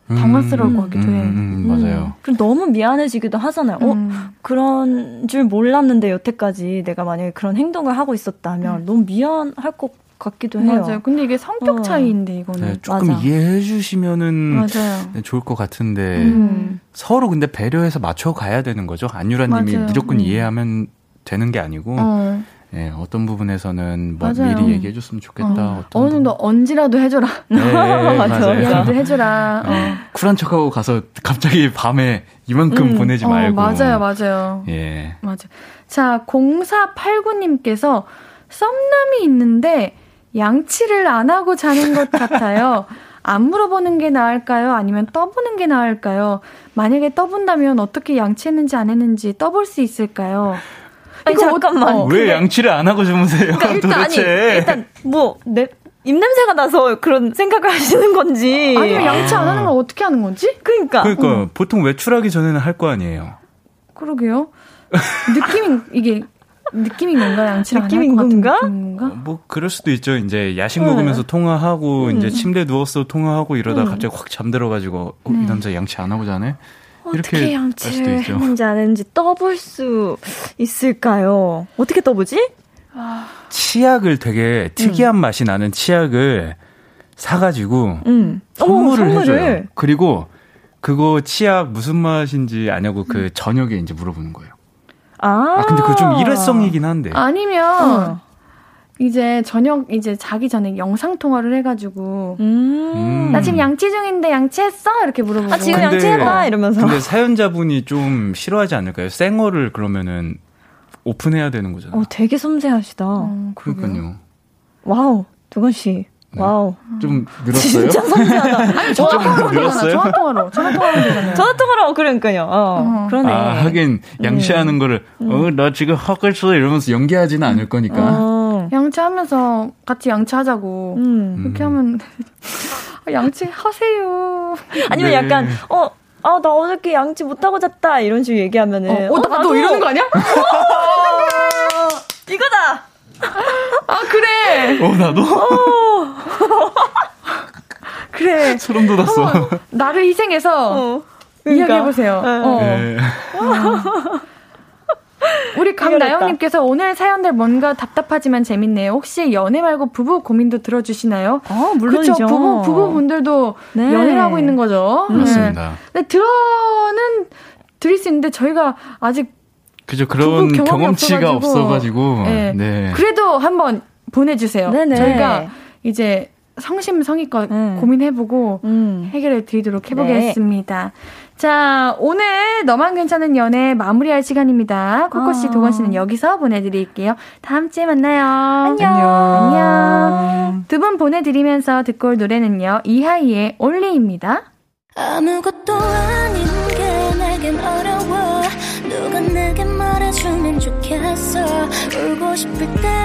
당황스러울 것 같기도 해. 음, 맞아요. 그럼 너무 미안해지기도 하잖아요. 어, 그런 줄 몰랐는데 여태까지 내가 만약에 그런 행동을 하고 있었다면 너무 미안할 것 같기도 해요. 맞아요. 근데 이게 성격 어. 차이인데 이거는 네, 조금 맞아. 이해해 주시면은 맞아요. 네, 좋을 것 같은데 음. 서로 근데 배려해서 맞춰 가야 되는 거죠. 안유라님이 무조건 음. 이해하면 되는 게 아니고 어. 예, 어떤 부분에서는 뭐 미리 얘기해 줬으면 좋겠다. 어. 어느 정도 언지라도 해줘라. 네, 맞아요. 얘기도 해줘라. 어. 쿨한 척하고 가서 갑자기 밤에 이만큼 음. 보내지 어, 말고. 맞아요, 맞아요. 예. 맞아. 자, 0489님께서 썸남이 있는데 양치를 안 하고 자는 것 같아요. 안 물어보는 게 나을까요? 아니면 떠보는 게 나을까요? 만약에 떠본다면 어떻게 양치했는지 안 했는지 떠볼 수 있을까요? 아니, 잠깐만. 어, 왜 양치를 안 하고 주무세요? 그러니까 일단, 도대체. 아니, 일단 뭐 내, 입냄새가 나서 그런 생각을 하시는 건지. 아니면 양치 안 하는 걸 어떻게 하는 건지? 그러니까. 그러니까 어. 보통 외출하기 전에는 할 거 아니에요. 그러게요. 느낌이 이게 느낌이 뭔가 양치 느낌인 건가? 느낌인가? 어, 뭐 그럴 수도 있죠. 이제 야식 네. 먹으면서 통화하고 음. 이제 침대 누워서 통화하고 이러다 음. 갑자기 확 잠들어가지고 어, 이 네. 남자 양치 안 하고 자네. 이렇게 양치를 했는지 안 했는지 떠볼 수 있을까요? 어떻게 떠보지? 아... 치약을 되게 특이한 음. 맛이 나는 치약을 사가지고 음. 선물을, 오, 해줘요. 그리고 그거 치약 무슨 맛인지 아냐고 그 저녁에 이제 물어보는 거예요. 아, 아 근데 그거 좀 일회성이긴 한데. 아니면 어. 이제 저녁 이제 자기 전에 영상 통화를 해가지고 음. 나 지금 양치 중인데 양치했어 이렇게 물어보고 아 지금 양치했나 이러면서 근데 사연자분이 좀 싫어하지 않을까요? 생얼을 그러면은 오픈해야 되는 거잖아요. 어 되게 섬세하시다. 어, 그러니까요. wow 두건 씨. 네. wow. 좀 늘었어요? 진짜 섬세하다. 아니, 전화통화로 되잖아. 전화통화로. 전화통화로 되잖아요. 전화통화로, 그러니까요. 어, 어. 그러네. 아, 하긴, 양치하는 음. 거를, 음. 어, 나 지금 써 이러면서 연기하지는 않을 거니까. 어. 양치하면서 같이 양치하자고. 음. 이렇게 하면, 양치 하세요. 아니면 네. 약간, 어, 아, 나 어저께 양치 못하고 잤다. 이런 식으로 얘기하면은. 어, 어, 어 나도, 나도 이러는 거 아니야? 이거다! 아, 그래! 어, 나도? 어. 그래. 소름 돋았어. 나를 희생해서 어. 그러니까. 이야기해보세요. 네. 어. 네. 우리 강나영님께서 오늘 사연들 뭔가 답답하지만 재밌네요. 혹시 연애 말고 부부 고민도 들어주시나요? 어, 물론이죠. 그쵸? 부부, 부부분들도 네. 연애를 하고 있는 거죠. 그렇습니다. 네. 근데 들어는 드릴 수 있는데 저희가 아직 그죠 그런 경험치가 없어가지고, 네. 네. 그래도 한번 보내주세요. 네네. 저희가 이제 성심성의껏 음. 고민해보고 음. 해결해 드리도록 해보겠습니다. 네. 자, 오늘 너만 괜찮은 연애 마무리할 시간입니다. 코코씨, 아. 도건 씨는 여기서 보내드릴게요. 다음 주에 만나요. 안녕. 안녕. 두 분 보내드리면서 듣고 올 노래는요. 이하이의 올리입니다. 아무것도 아닌 게 내겐 어려워 누가 내게 말해주면 좋겠어 울고 싶을 땐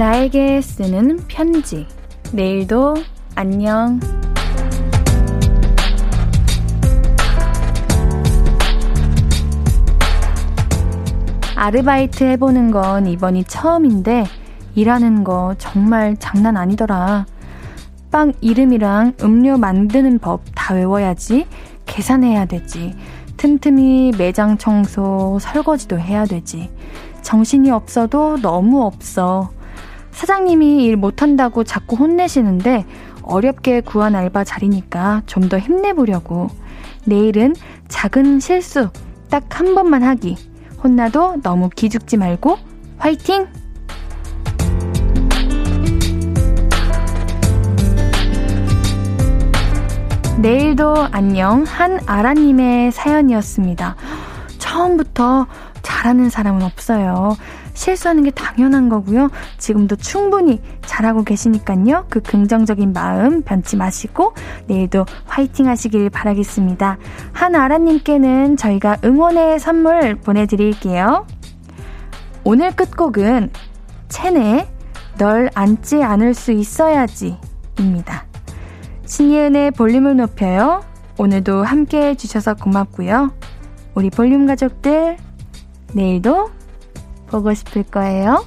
나에게 쓰는 편지. 내일도 안녕. 아르바이트 해보는 건 이번이 처음인데 일하는 거 정말 장난 아니더라. 빵 이름이랑 음료 만드는 법 다 외워야지. 계산해야 되지. 틈틈이 매장 청소, 설거지도 해야 되지. 정신이 없어도 너무 없어. 사장님이 일 못한다고 자꾸 혼내시는데 어렵게 구한 알바 자리니까 좀 더 힘내보려고. 내일은 작은 실수 딱 한 번만 하기. 혼나도 너무 기죽지 말고 화이팅! 내일도 안녕 한아라님의 사연이었습니다. 처음부터 잘하는 사람은 없어요. 실수하는 게 당연한 거고요. 지금도 충분히 잘하고 계시니까요. 그 긍정적인 마음 변치 마시고 내일도 화이팅 하시길 바라겠습니다. 한아라님께는 저희가 응원의 선물 보내드릴게요. 오늘 끝곡은 첸의 널 안지 않을 수 있어야지 입니다. 신예은의 볼륨을 높여요. 오늘도 함께 해주셔서 고맙고요. 우리 볼륨 가족들, 내일도 보고 싶을 거예요.